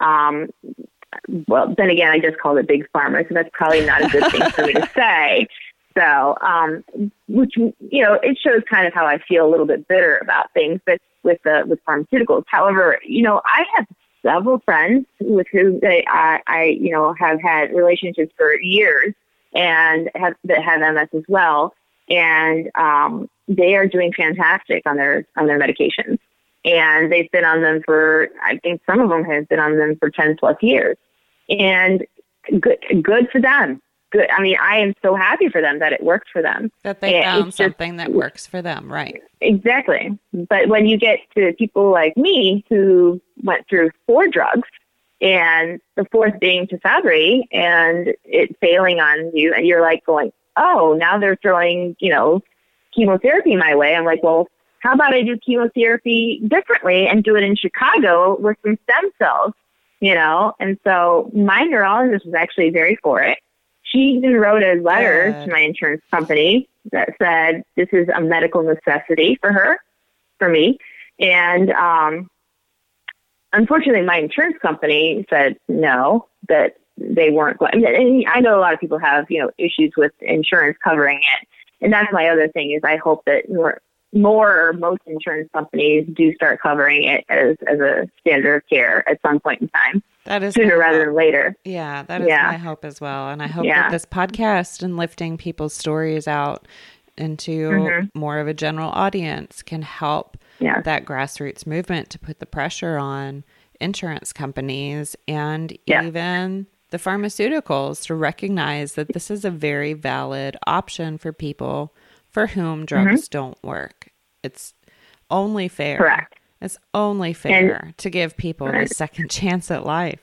Um, well, then again, I just called it big pharma, so that's probably not a good thing for me to say. So, um, which you know, it shows kind of how I feel a little bit bitter about things, but with the with pharmaceuticals. However, you know, I have several friends with whom they, I, I, you know, have had relationships for years and have that have MS as well, and um, they are doing fantastic on their on their medications, and they've been on them for I think some of them have been on them for ten plus years, and good good for them good. I mean, I am so happy for them that it works for them. That they found something just, that works for them, right? Exactly. But when you get to people like me who went through four drugs, and the fourth being Tysabri, and it failing on you, and you're like going, oh, now they're throwing, you know, chemotherapy my way. I'm like, well, how about I do chemotherapy differently and do it in Chicago with some stem cells, you know? And so my neurologist was actually very for it she even wrote a letter Good. to my insurance company that said this is a medical necessity for her, for me. And um, unfortunately, my insurance company said no, that they weren't going. And I know a lot of people have, you know, issues with insurance covering it. And that's my other thing is I hope that more, or most insurance companies do start covering it as, as a standard of care at some point in time. That is sooner rather than later. Yeah, that is yeah. my hope as well. And I hope yeah. that this podcast and lifting people's stories out into mm-hmm. more of a general audience can help yeah. that grassroots movement to put the pressure on insurance companies and even the pharmaceuticals to recognize that this is a very valid option for people for whom drugs mm-hmm. don't work. It's only fair. Correct. It's only fair and, to give people a second chance at life.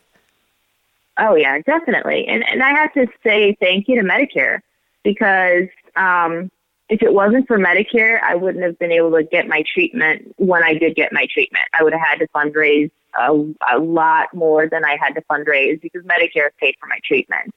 Oh yeah, definitely. And and I have to say thank you to Medicare because um, if it wasn't for Medicare, I wouldn't have been able to get my treatment when I did get my treatment. I would have had to fundraise a, a lot more than I had to fundraise because Medicare paid for my treatment.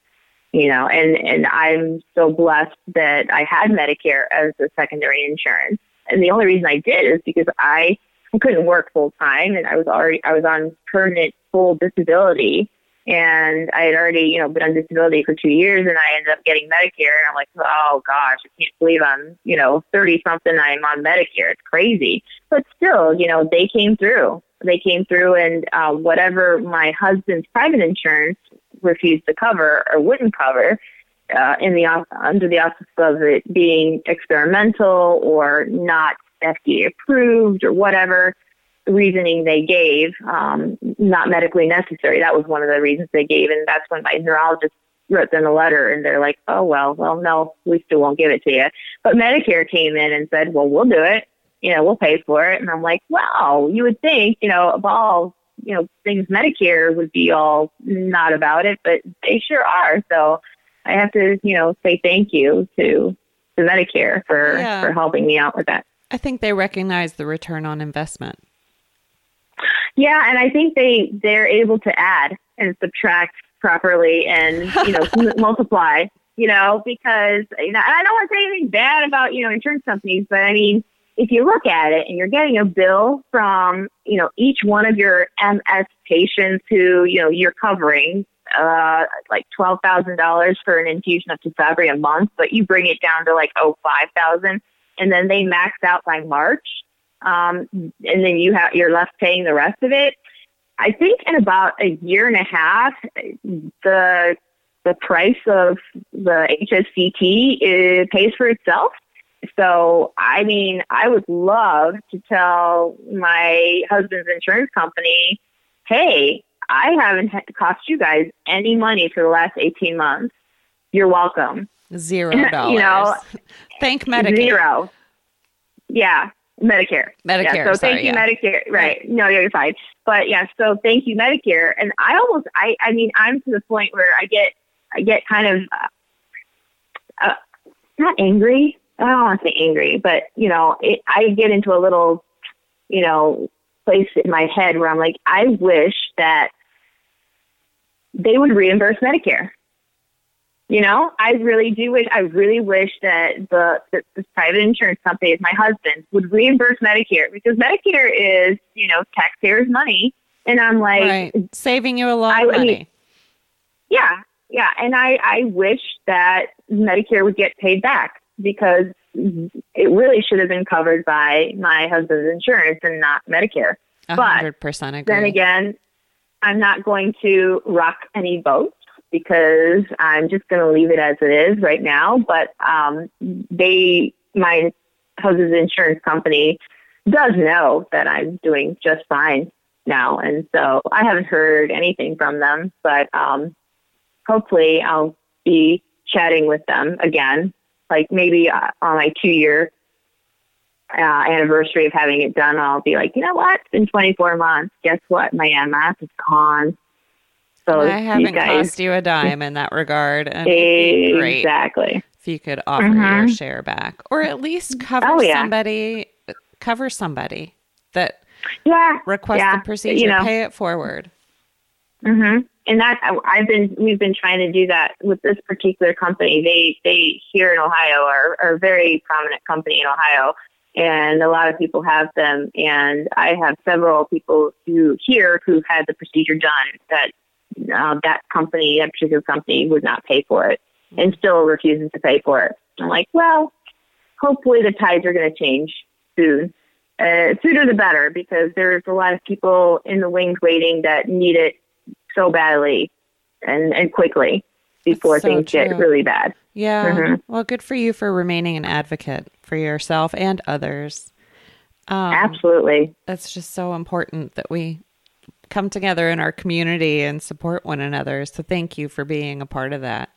You know, and and I'm so blessed that I had Medicare as a secondary insurance. And the only reason I did is because I couldn't work full time and I was already I was on permanent full disability and I had already, you know, been on disability for two years and I ended up getting Medicare and I'm like, oh gosh, I can't believe I'm, you know, 30 something, I'm on Medicare. It's crazy. But still, you know, they came through. They came through and uh, whatever my husband's private insurance refused to cover or wouldn't cover, uh, in the under the auspice of it being experimental or not FDA approved or whatever, reasoning they gave, um, not medically necessary. That was one of the reasons they gave, and that's when my neurologist wrote them a letter, and they're like, "Oh well, well no, we still won't give it to you." But Medicare came in and said, "Well, we'll do it. You know, we'll pay for it." And I'm like, "Wow, you would think, you know, of all you know things, Medicare would be all not about it, but they sure are." So I have to, you know, say thank you to to Medicare for yeah. for helping me out with that. I think they recognize the return on investment. Yeah, and I think they they're able to add and subtract properly and you know multiply. You know, because you know, I don't want to say anything bad about you know insurance companies, but I mean, if you look at it and you're getting a bill from you know each one of your MS patients who you know you're covering uh, like twelve thousand dollars for an infusion of Tysabri a month, but you bring it down to like oh five thousand, and then they max out by March, um, and then you have you're left paying the rest of it. I think in about a year and a half, the the price of the HSCT it pays for itself. So, I mean, I would love to tell my husband's insurance company, hey, I haven't cost you guys any money for the last 18 months. You're welcome. Zero dollars. you know, thank Medicare. Zero. Yeah, Medicare. Medicare. Yeah, so sorry, thank you, yeah. Medicare. Right. No, you're fine. But yeah, so thank you, Medicare. And I almost, I, I mean, I'm to the point where I get, I get kind of, uh, uh, not angry. I don't want to say angry, but you know, it, I get into a little, you know, place in my head where I'm like, I wish that they would reimburse Medicare. You know, I really do wish, I really wish that the, the, the private insurance companies, my husband, would reimburse Medicare because Medicare is, you know, taxpayers' money. And I'm like, right. saving you a lot I, of money. I mean, yeah, yeah. And I, I wish that Medicare would get paid back because it really should have been covered by my husband's insurance and not Medicare. 100% but agree. then again, I'm not going to rock any boats because I'm just going to leave it as it is right now. But um, they, my husband's insurance company, does know that I'm doing just fine now, and so I haven't heard anything from them. But um, hopefully, I'll be chatting with them again, like maybe uh, on my two year uh, anniversary of having it done, I'll be like, you know what? It's been 24 months. Guess what? My MS is gone. So I haven't guys, cost you a dime in that regard. And exactly. If you could offer mm-hmm. your share back, or at least cover oh, yeah. somebody, cover somebody that yeah request yeah. the procedure, you know. pay it forward. Mm-hmm. And that I've been we've been trying to do that with this particular company. They they here in Ohio are, are a very prominent company in Ohio and a lot of people have them. And I have several people who here who had the procedure done that uh, that company, that particular company, would not pay for it and still refuses to pay for it. I'm like, well, hopefully the tides are going to change soon. Uh, sooner the better because there's a lot of people in the wings waiting that need it so badly and, and quickly before so things true. get really bad. Yeah. Mm-hmm. Well, good for you for remaining an advocate for yourself and others. Um, Absolutely. That's just so important that we come together in our community and support one another. So thank you for being a part of that.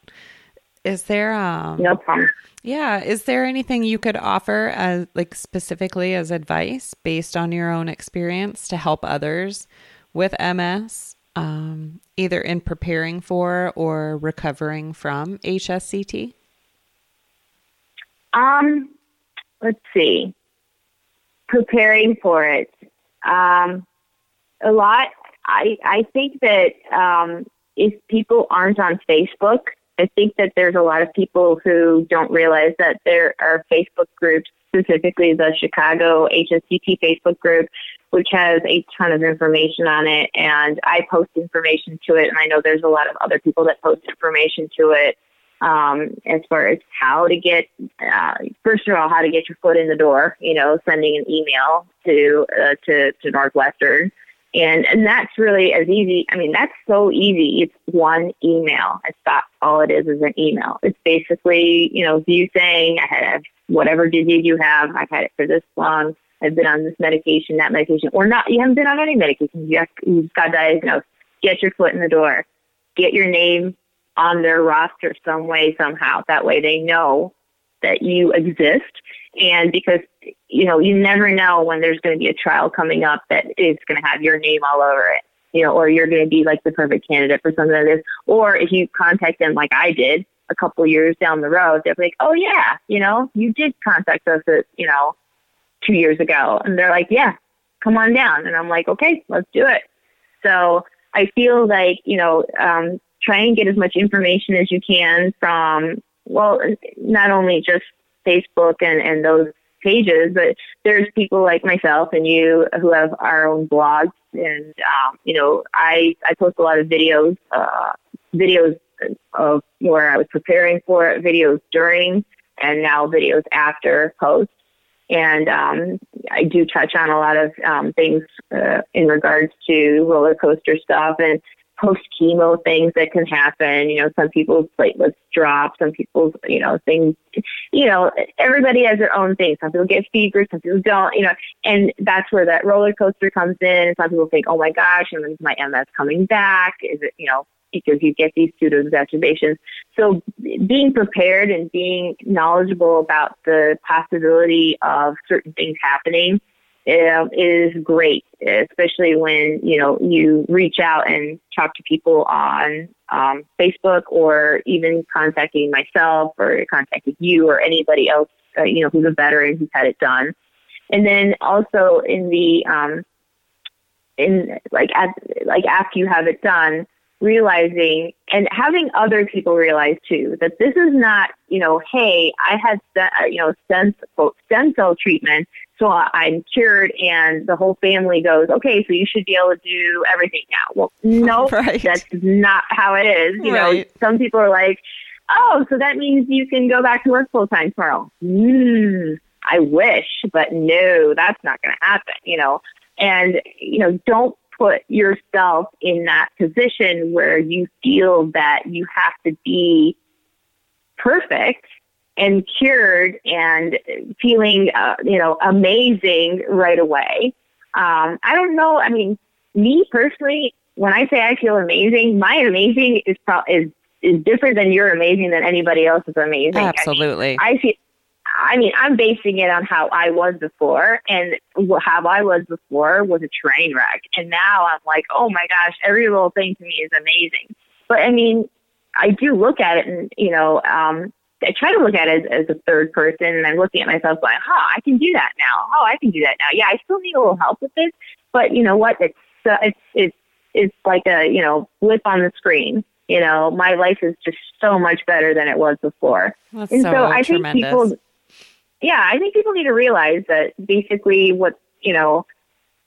Is there um No problem. Yeah, is there anything you could offer as like specifically as advice based on your own experience to help others with MS um, either in preparing for or recovering from HSCT? Um, let's see. Preparing for it. Um, a lot. I I think that um, if people aren't on Facebook, I think that there's a lot of people who don't realize that there are Facebook groups, specifically the Chicago HSCT Facebook group, which has a ton of information on it. And I post information to it, and I know there's a lot of other people that post information to it. Um, as far as how to get, uh, first of all, how to get your foot in the door, you know, sending an email to, uh, to, to Northwestern. And, and that's really as easy. I mean, that's so easy. It's one email. It's that all it is is an email. It's basically, you know, you saying I have whatever disease you have. I've had it for this long I've been on this medication, that medication, or not, you haven't been on any medication. You, have, you just got diagnosed. Get your foot in the door. Get your name on their roster some way, somehow. That way they know that you exist. And because, you know, you never know when there's going to be a trial coming up that is going to have your name all over it, you know, or you're going to be like the perfect candidate for something like this. Or if you contact them like I did a couple years down the road, they'll be like, oh yeah, you know, you did contact us at, you know, two years ago. And they're like, yeah, come on down. And I'm like, okay, let's do it. So I feel like, you know, um, try and get as much information as you can from, well, not only just Facebook and, and those pages, but there's people like myself and you who have our own blogs. And, um, you know, I, I post a lot of videos, uh, videos of where I was preparing for it, videos during, and now videos after post. And um, I do touch on a lot of um, things uh, in regards to roller coaster stuff and post chemo things that can happen. You know, some people's platelets drop, some people's, you know, things, you know, everybody has their own thing. Some people get fever, some people don't, you know, and that's where that roller coaster comes in. Some people think, oh my gosh, and is my MS coming back? Is it, you know, because you get these pseudo exacerbations. So being prepared and being knowledgeable about the possibility of certain things happening uh, is great, especially when you know you reach out and talk to people on um, Facebook or even contacting myself or contacting you or anybody else, uh, you know, who's a veteran who's had it done. And then also in the um, in like at like after you have it done, realizing and having other people realize too that this is not, you know, hey, I had, you know, stem, quote, stem cell treatment, so I'm cured, and the whole family goes, okay, so you should be able to do everything now. Well, no, right. that's not how it is. You right. know, some people are like, oh, so that means you can go back to work full time tomorrow. Mm, I wish, but no, that's not going to happen, you know. And, you know, don't put yourself in that position where you feel that you have to be perfect and cured and feeling, uh, you know, amazing right away. Um, I don't know. I mean, me personally, when I say I feel amazing, my amazing is pro- is is different than your amazing than anybody else's amazing. Absolutely. I, mean, I feel I mean, I'm basing it on how I was before, and how I was before was a train wreck. And now I'm like, oh my gosh, every little thing to me is amazing. But I mean, I do look at it, and you know, um, I try to look at it as, as a third person, and I'm looking at myself going, huh, I can do that now. Oh, I can do that now. Yeah, I still need a little help with this, but you know what? It's uh, it's it's it's like a you know blip on the screen. You know, my life is just so much better than it was before. That's and so, so I tremendous. think people yeah, I think people need to realize that basically what, you know,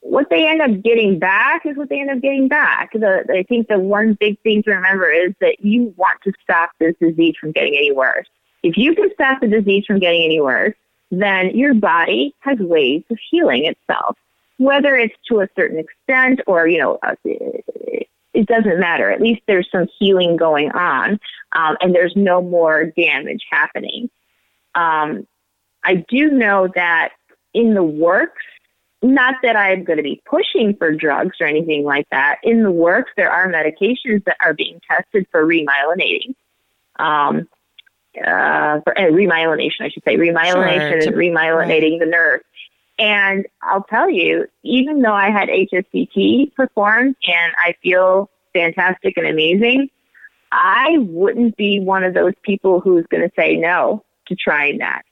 what they end up getting back is what they end up getting back. The, I think the one big thing to remember is that you want to stop this disease from getting any worse. If you can stop the disease from getting any worse, then your body has ways of healing itself. Whether it's to a certain extent or, you know, uh, it doesn't matter. At least there's some healing going on, um, and there's no more damage happening. Um, I do know that in the works, not that I'm going to be pushing for drugs or anything like that. In the works, there are medications that are being tested for remyelinating. Um, uh, for uh, remyelination, I should say, remyelination sure. and remyelinating right. the nerve. And I'll tell you, even though I had HSCT performed and I feel fantastic and amazing, I wouldn't be one of those people who's going to say no to trying that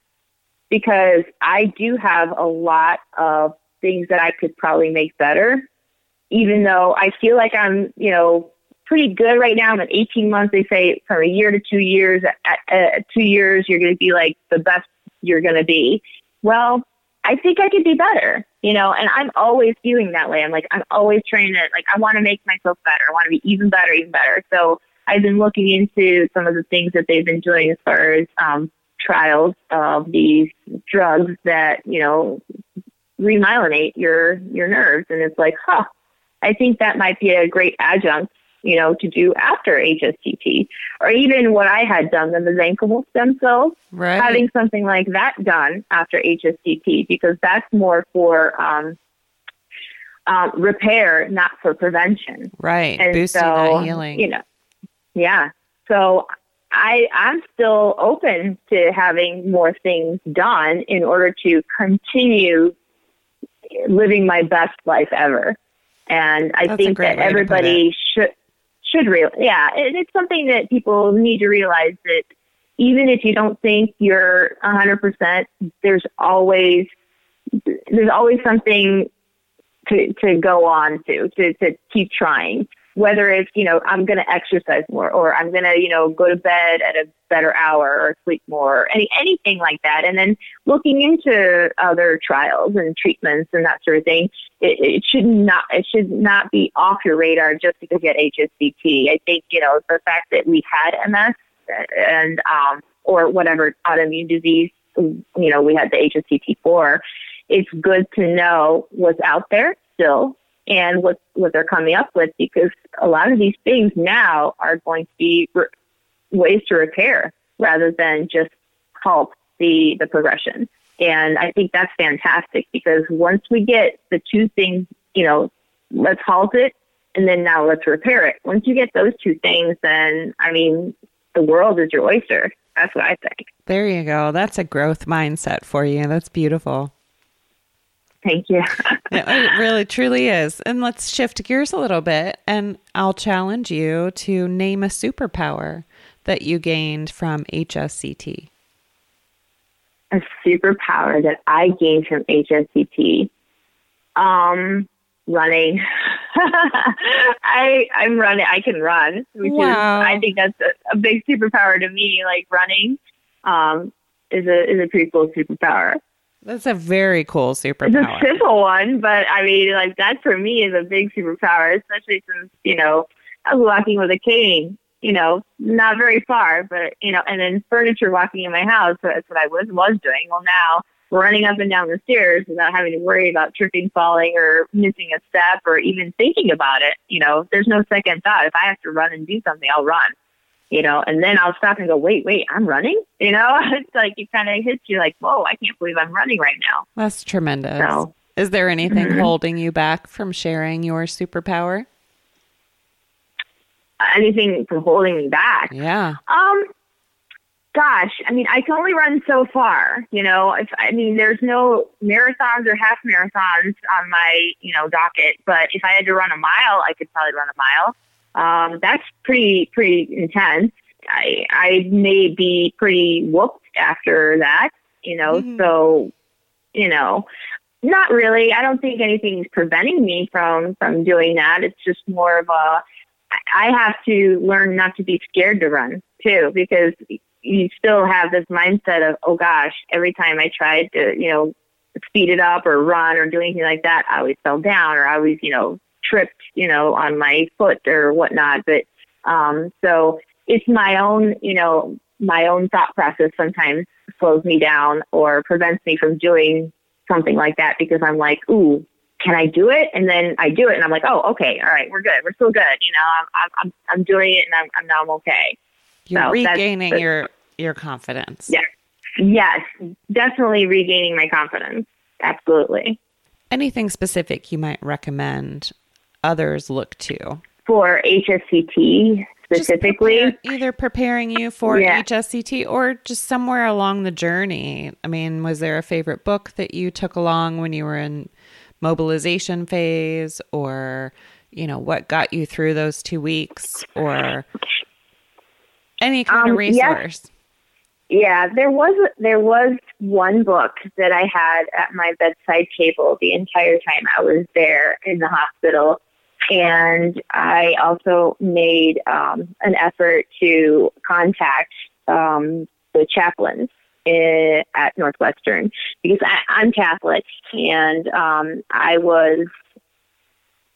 because I do have a lot of things that I could probably make better, even though I feel like I'm, you know, pretty good right now. I'm at 18 months. They say from a year to two years, at, at two years, you're going to be like the best you're going to be. Well, I think I could be better, you know, and I'm always feeling that way. I'm like, I'm always trying to, like, I want to make myself better. I want to be even better, even better. So I've been looking into some of the things that they've been doing as far as um, trials of these drugs that, you know, remyelinate your, your nerves. And it's like, huh, I think that might be a great adjunct you know, to do after HSCT, or even what I had done, the mesenchymal stem cells, right. having something like that done after HSCT, because that's more for um, um, repair, not for prevention. Right, and boosting so, that healing. You know, yeah. So I I'm still open to having more things done in order to continue living my best life ever. And I That's think that way to put everybody should should real yeah, it, it's something that people need to realize that even if you don't think you're 100%, there's always there's always something to to go on to to to keep trying whether it's, you know, I'm going to exercise more or I'm going to, you know, go to bed at a better hour or sleep more, or any, anything like that. And then looking into other trials and treatments and that sort of thing, it, it should not, it should not be off your radar just because you had HSCT. I think, you know, the fact that we had MS and, um, or whatever autoimmune disease, you know, we had the HSCT for, it's good to know what's out there still and what what they're coming up with because a lot of these things now are going to be re- ways to repair rather than just halt the the progression. And I think that's fantastic because once we get the two things, you know, let's halt it and then now let's repair it. Once you get those two things, then I mean, the world is your oyster. That's what I think. There you go. That's a growth mindset for you. That's beautiful. Thank you. it really truly is. And let's shift gears a little bit and I'll challenge you to name a superpower that you gained from HSCT. A superpower that I gained from HSCT. Um running. I I'm running I can run, which wow. is I think that's a, a big superpower to me. Like running um is a is a pretty cool superpower. That's a very cool superpower. It's a simple one, but I mean, like that for me is a big superpower, especially since you know I was walking with a cane. You know, not very far, but you know, and then furniture walking in my house. So that's what I was was doing. Well, now running up and down the stairs without having to worry about tripping, falling, or missing a step, or even thinking about it. You know, there's no second thought. If I have to run and do something, I'll run you know, and then I'll stop and go, wait, wait, I'm running, you know, it's like it kind of hits you like, whoa, I can't believe I'm running right now. That's tremendous. So, Is there anything Mhm. holding you back from sharing your superpower? anything from holding me back? Yeah. Um, gosh, I mean, I can only run so far, you know, if, I mean, there's no marathons or half marathons on my, you know, docket, but if I had to run a mile, I could probably run a mile. Um, that's pretty, pretty intense. I, I may be pretty whooped after that, you know, Mhm. so, you know, not really. I don't think anything's preventing me from, from doing that. It's just more of a, I- I have to learn not to be scared to run too, because you still have this mindset of, oh gosh, every time I tried to, you know, speed it up or run or do anything like that, I always fell down or I always, you know, tripped, you know, on my foot or whatnot. But um, so it's my own, you know, my own thought process sometimes slows me down or prevents me from doing something like that because I'm like, ooh, can I do it? And then I do it, and I'm like, oh, okay, all right, we're good, we're still good. You know, I'm I'm I'm, doing it, and I'm I'm now I'm okay. You're So regaining your your confidence. Yeah. Yes, definitely regaining my confidence. Absolutely. Anything specific you might recommend others look to? For HSCT specifically, prepare- either preparing you for Yeah. HSCT or just somewhere along the journey. I mean, was there a favorite book that you took along when you were in mobilization phase or you know what got you through those two weeks or any kind of Um, yes. resource Yeah, there was there was one book that I had at my bedside table the entire time I was there in the hospital, and I also made um, an effort to contact um, the chaplains i at Northwestern because I, I'm Catholic, and um, I was,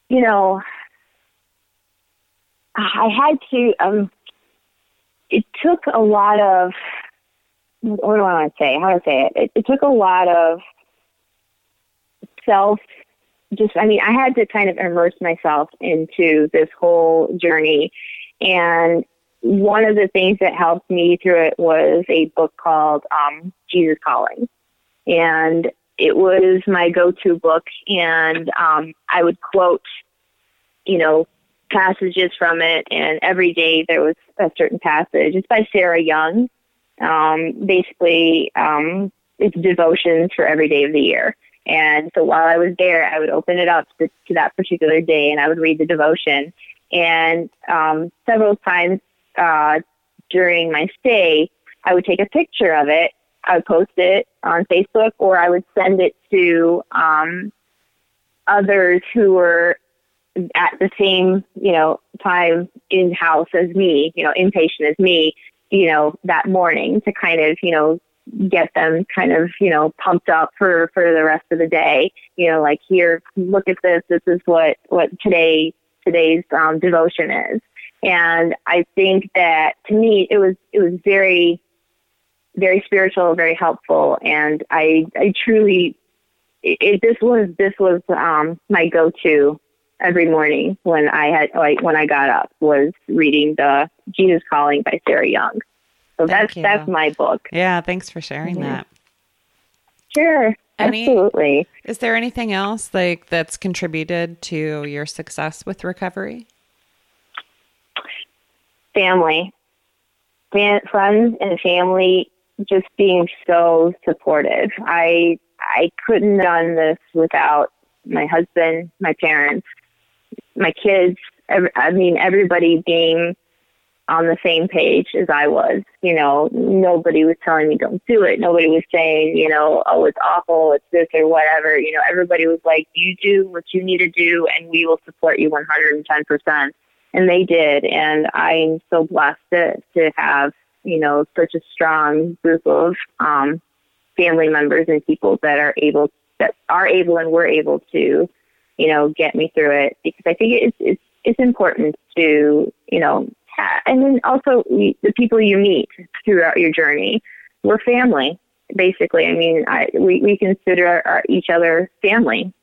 you know, I had to. Um, it took a lot of what do I want to say? How to say it? It, it took a lot of self just, I mean, I had to kind of immerse myself into this whole journey. And one of the things that helped me through it was a book called um, Jesus Calling. And it was my go-to book. And um, I would quote, you know, passages from it. And every day there was a certain passage. It's by Sarah Young. Um, basically, um, it's devotions for every day of the year. And so while I was there, I would open it up to, to that particular day and I would read the devotion. And um, several times uh, during my stay, I would take a picture of it. I would post it on Facebook or I would send it to um, others who were at the same, you know, time in house as me, you know, inpatient as me, you know, that morning to kind of, you know, get them kind of, you know, pumped up for, for the rest of the day. You know, like here, look at this. This is what, what today, today's um, devotion is. And I think that to me, it was, it was very, very spiritual, very helpful. And I, I truly, it, this was, this was, um, my go-to every morning when I had, like, when I got up was reading the Jesus Calling by Sarah Young. So Thank that's, you. that's my book. Yeah. Thanks for sharing mm-hmm. that. Sure. Any, Absolutely. Is there anything else like that's contributed to your success with recovery? Family, friends, and family just being so supportive. I I couldn't have done this without my husband, my parents, my kids. I mean, everybody being on the same page as I was. You know, nobody was telling me don't do it. Nobody was saying, you know, oh, it's awful, it's this or whatever. You know, everybody was like, you do what you need to do and we will support you 110%. And they did. And I'm so blessed to, to have, you know, such a strong group of um, family members and people that are able, that are able and were able to, you know, get me through it because I think it's, it's, it's important to, you know, and then also the people you meet throughout your journey. We're family, basically. I mean, I, we we consider our, each other family.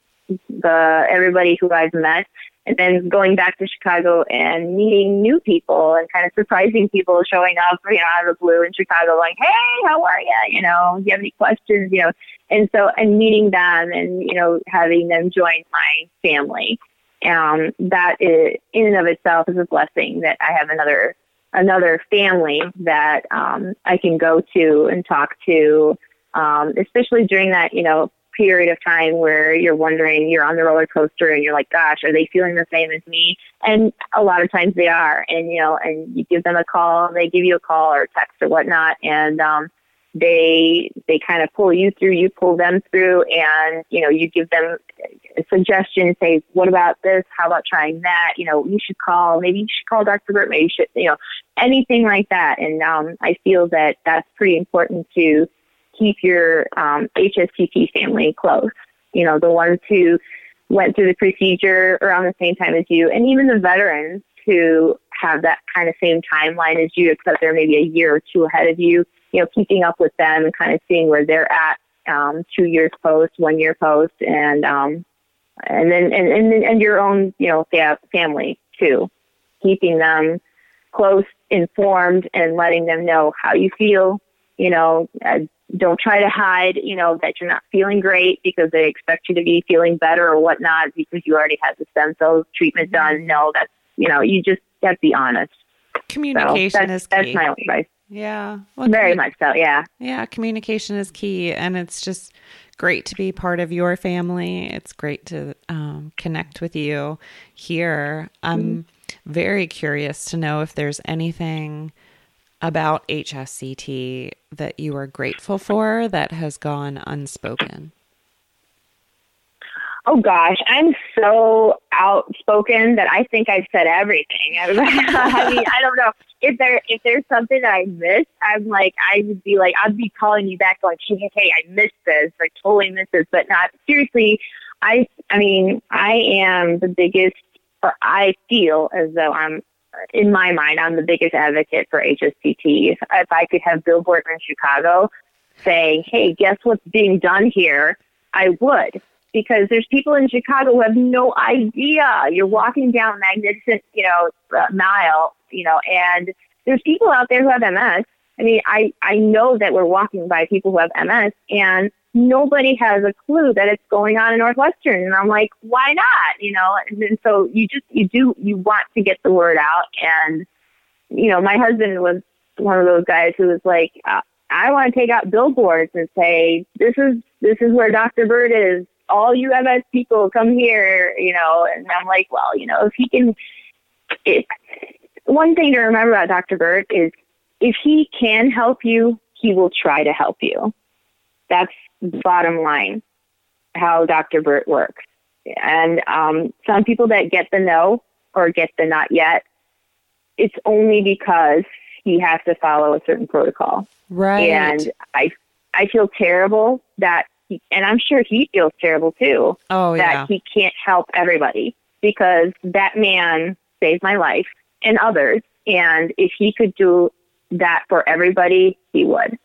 The everybody who I've met, and then going back to Chicago and meeting new people and kind of surprising people, showing up, you know, out of the blue in Chicago, like, hey, how are you? You know, do you have any questions? You know, and so and meeting them and you know having them join my family um, that is, in and of itself is a blessing that I have another another family that um, I can go to and talk to, um, especially during that you know period of time where you're wondering you're on the roller coaster and you're like, gosh, are they feeling the same as me? And a lot of times they are, and you know, and you give them a call, they give you a call or text or whatnot, and um, they they kind of pull you through, you pull them through, and you know you give them suggestions. Say, what about this? How about trying that? You know, you should call. Maybe you should call Dr. Burt. Maybe you should, you know, anything like that. And um, I feel that that's pretty important to keep your um, HSCT family close. You know, the ones who went through the procedure around the same time as you, and even the veterans who have that kind of same timeline as you, except they're maybe a year or two ahead of you you know, keeping up with them and kind of seeing where they're at um, two years post, one year post, and um, and then and, and and your own you know family too, keeping them close, informed, and letting them know how you feel. You know, uh, don't try to hide. You know that you're not feeling great because they expect you to be feeling better or whatnot because you already had the stem cell treatment done. Mm-hmm. No, that's you know you just have to be honest. Communication so that's, is key. That's my advice. Yeah. Well, Very much so, yeah. Yeah, communication is key. And it's just great to be part of your family. It's great to um, connect with you here. I'm mm-hmm. very curious to know if there's anything about HSCT that you are grateful for that has gone unspoken. Oh gosh, I'm so outspoken that I think I've said everything. I mean, I don't know if there if there's something that I missed. I'm like I would be like I'd be calling you back like, hey, hey, I missed this, like totally missed this, but not seriously. I I mean, I am the biggest, or I feel as though I'm in my mind, I'm the biggest advocate for HSCT. If, if I could have billboards in Chicago saying, "Hey, guess what's being done here," I would because there's people in Chicago who have no idea. You're walking down Magnificent, you know, uh, Mile, you know, and there's people out there who have MS. I mean, I, I know that we're walking by people who have MS and nobody has a clue that it's going on in Northwestern. And I'm like, why not? You know, and, and so you just, you do, you want to get the word out. And, you know, my husband was one of those guys who was like, uh, I want to take out billboards and say, this is, this is where Dr. Burt is. All you MS people come here, you know, and I'm like, well, you know, if he can, it, one thing to remember about Dr. Burt is if he can help you, he will try to help you. That's bottom line how Dr. Burt works. And um, some people that get the no or get the not yet, it's only because he has to follow a certain protocol. Right. And I, I feel terrible that, he, and I'm sure he feels terrible too. Oh, that yeah. he can't help everybody because that man saved my life and others. And if he could do that for everybody, he would.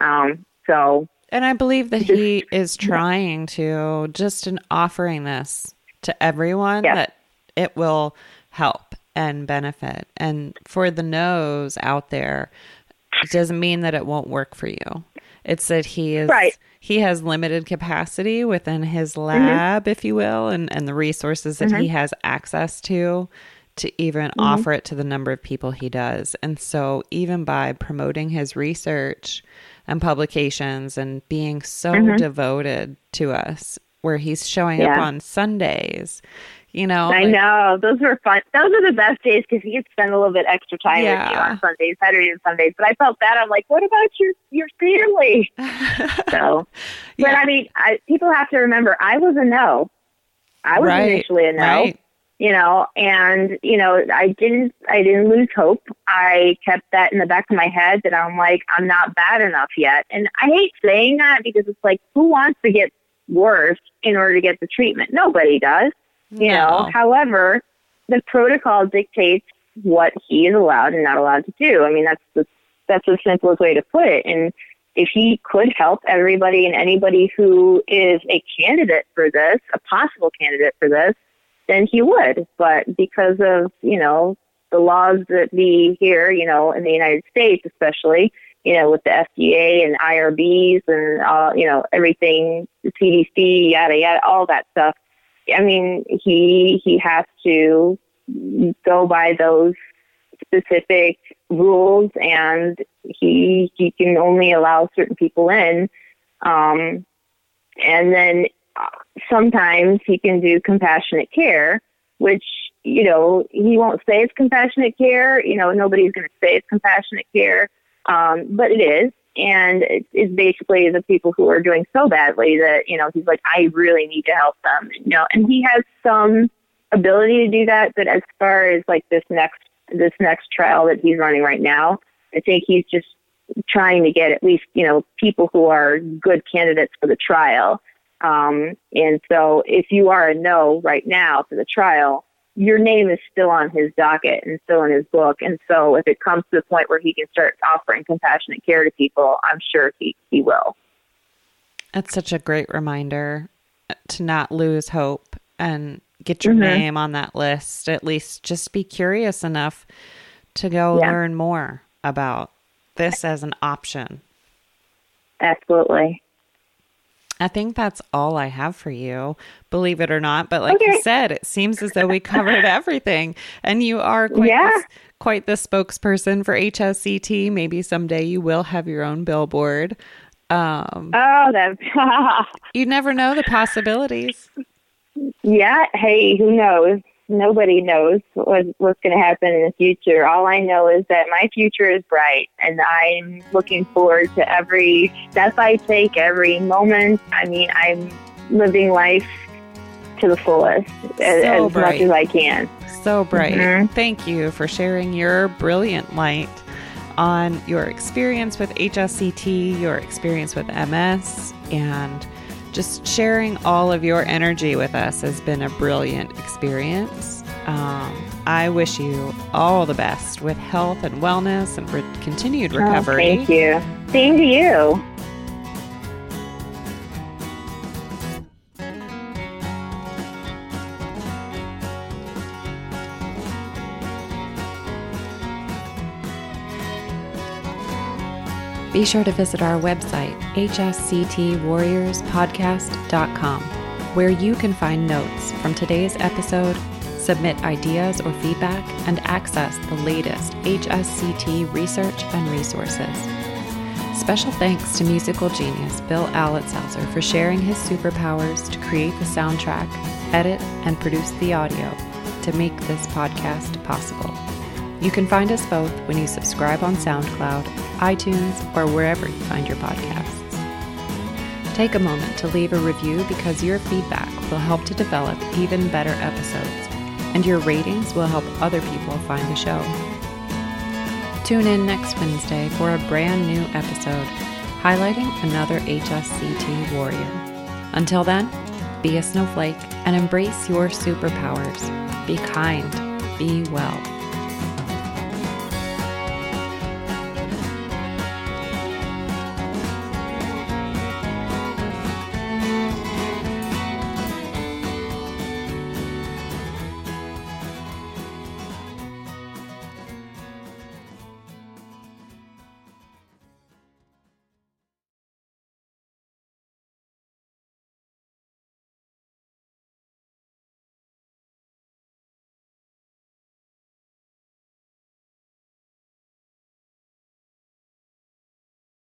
Um, so And I believe that he is trying to just in offering this to everyone Yeah. that it will help and benefit. And for the no's out there, it doesn't mean that it won't work for you. It's that he is Right. he has limited capacity within his mm-hmm. lab, if you will, and, and the resources that he mm-hmm. has access to to even mm-hmm. offer it to the number of people he does. And so even by promoting his research and publications and being so devoted to us, where he's showing up on Sundays, you know, I like- know those were fun. Those are the best days because you could spend a little bit extra time with you on Sundays, Saturdays, and Sundays. But I felt bad. I'm like, what about your your family? so, but Yeah. I mean, I, people have to remember, I was a no. I was Right, initially a no. right. You know, and you know, I didn't. I didn't lose hope. I kept that in the back of my head that I'm like, I'm not bad enough yet. And I hate saying that because it's like, who wants to get worse in order to get the treatment? Nobody does you know? However the protocol dictates what he is allowed and not allowed to do. I mean that's the that's the simplest way to put it. And if he could help everybody and anybody who is a candidate for this a possible candidate for this then he would. But because of you know the laws that be here you know in the united states especially you know with the fda and irbs and uh, you know everything the cdc yada yada all that stuff I mean, he he has to go by those specific rules, and he he can only allow certain people in. Um, and then uh, sometimes he can do compassionate care, which you know he won't say it's compassionate care. You know, nobody's going to say it's compassionate care, um, but it is and it- it's basically the people who are doing so badly that you know he's like I really need to help them you know? And he has some ability to do that but as far as like this next this next trial that he's running right now I think he's just trying to get at least you know people who are good candidates for the trial. Um, and so if you are a no right now for the trial your name is still on his docket and still in his book. And so if it comes to the point where he can start offering compassionate care to people, I'm sure he, he will. That's such a great reminder to not lose hope and get your Mhm. name on that list. At least just be curious enough to go Yeah. learn more about this as an option. Absolutely. I think that's all I have for you, believe it or not. But like you said, it seems as though we covered everything. And you are quite, Yeah. the, quite the spokesperson for HSCT. Maybe someday you will have your own billboard. Um, Oh, that. you never know the possibilities. yeah. Hey, who knows? Nobody knows what, what's going to happen in the future. All I know is that my future is bright, and I'm looking forward to every step I take, every moment. I mean, I'm living life to the fullest as, So as much as I can. So bright. Mhm. Thank you for sharing your brilliant light on your experience with HSCT, your experience with MS, and just sharing all of your energy with us has been a brilliant experience. Um, I wish you all the best with health and wellness and re- continued Oh, recovery. thank you. Same to you. Be sure to visit our website, hsctwarriorspodcast.com, where you can find notes from today's episode, submit ideas or feedback, and access the latest HSCT research and resources. Special thanks to musical genius Bill Alitzhauser for sharing his superpowers to create the soundtrack, edit, and produce the audio to make this podcast possible. You can find us both when you subscribe on SoundCloud, iTunes, or wherever you find your podcasts. Take a moment to leave a review because your feedback will help to develop even better episodes, and your ratings will help other people find the show. Tune in next Wednesday for a brand new episode highlighting another HSCT warrior. Until then, be a snowflake and embrace your superpowers. Be kind, be well.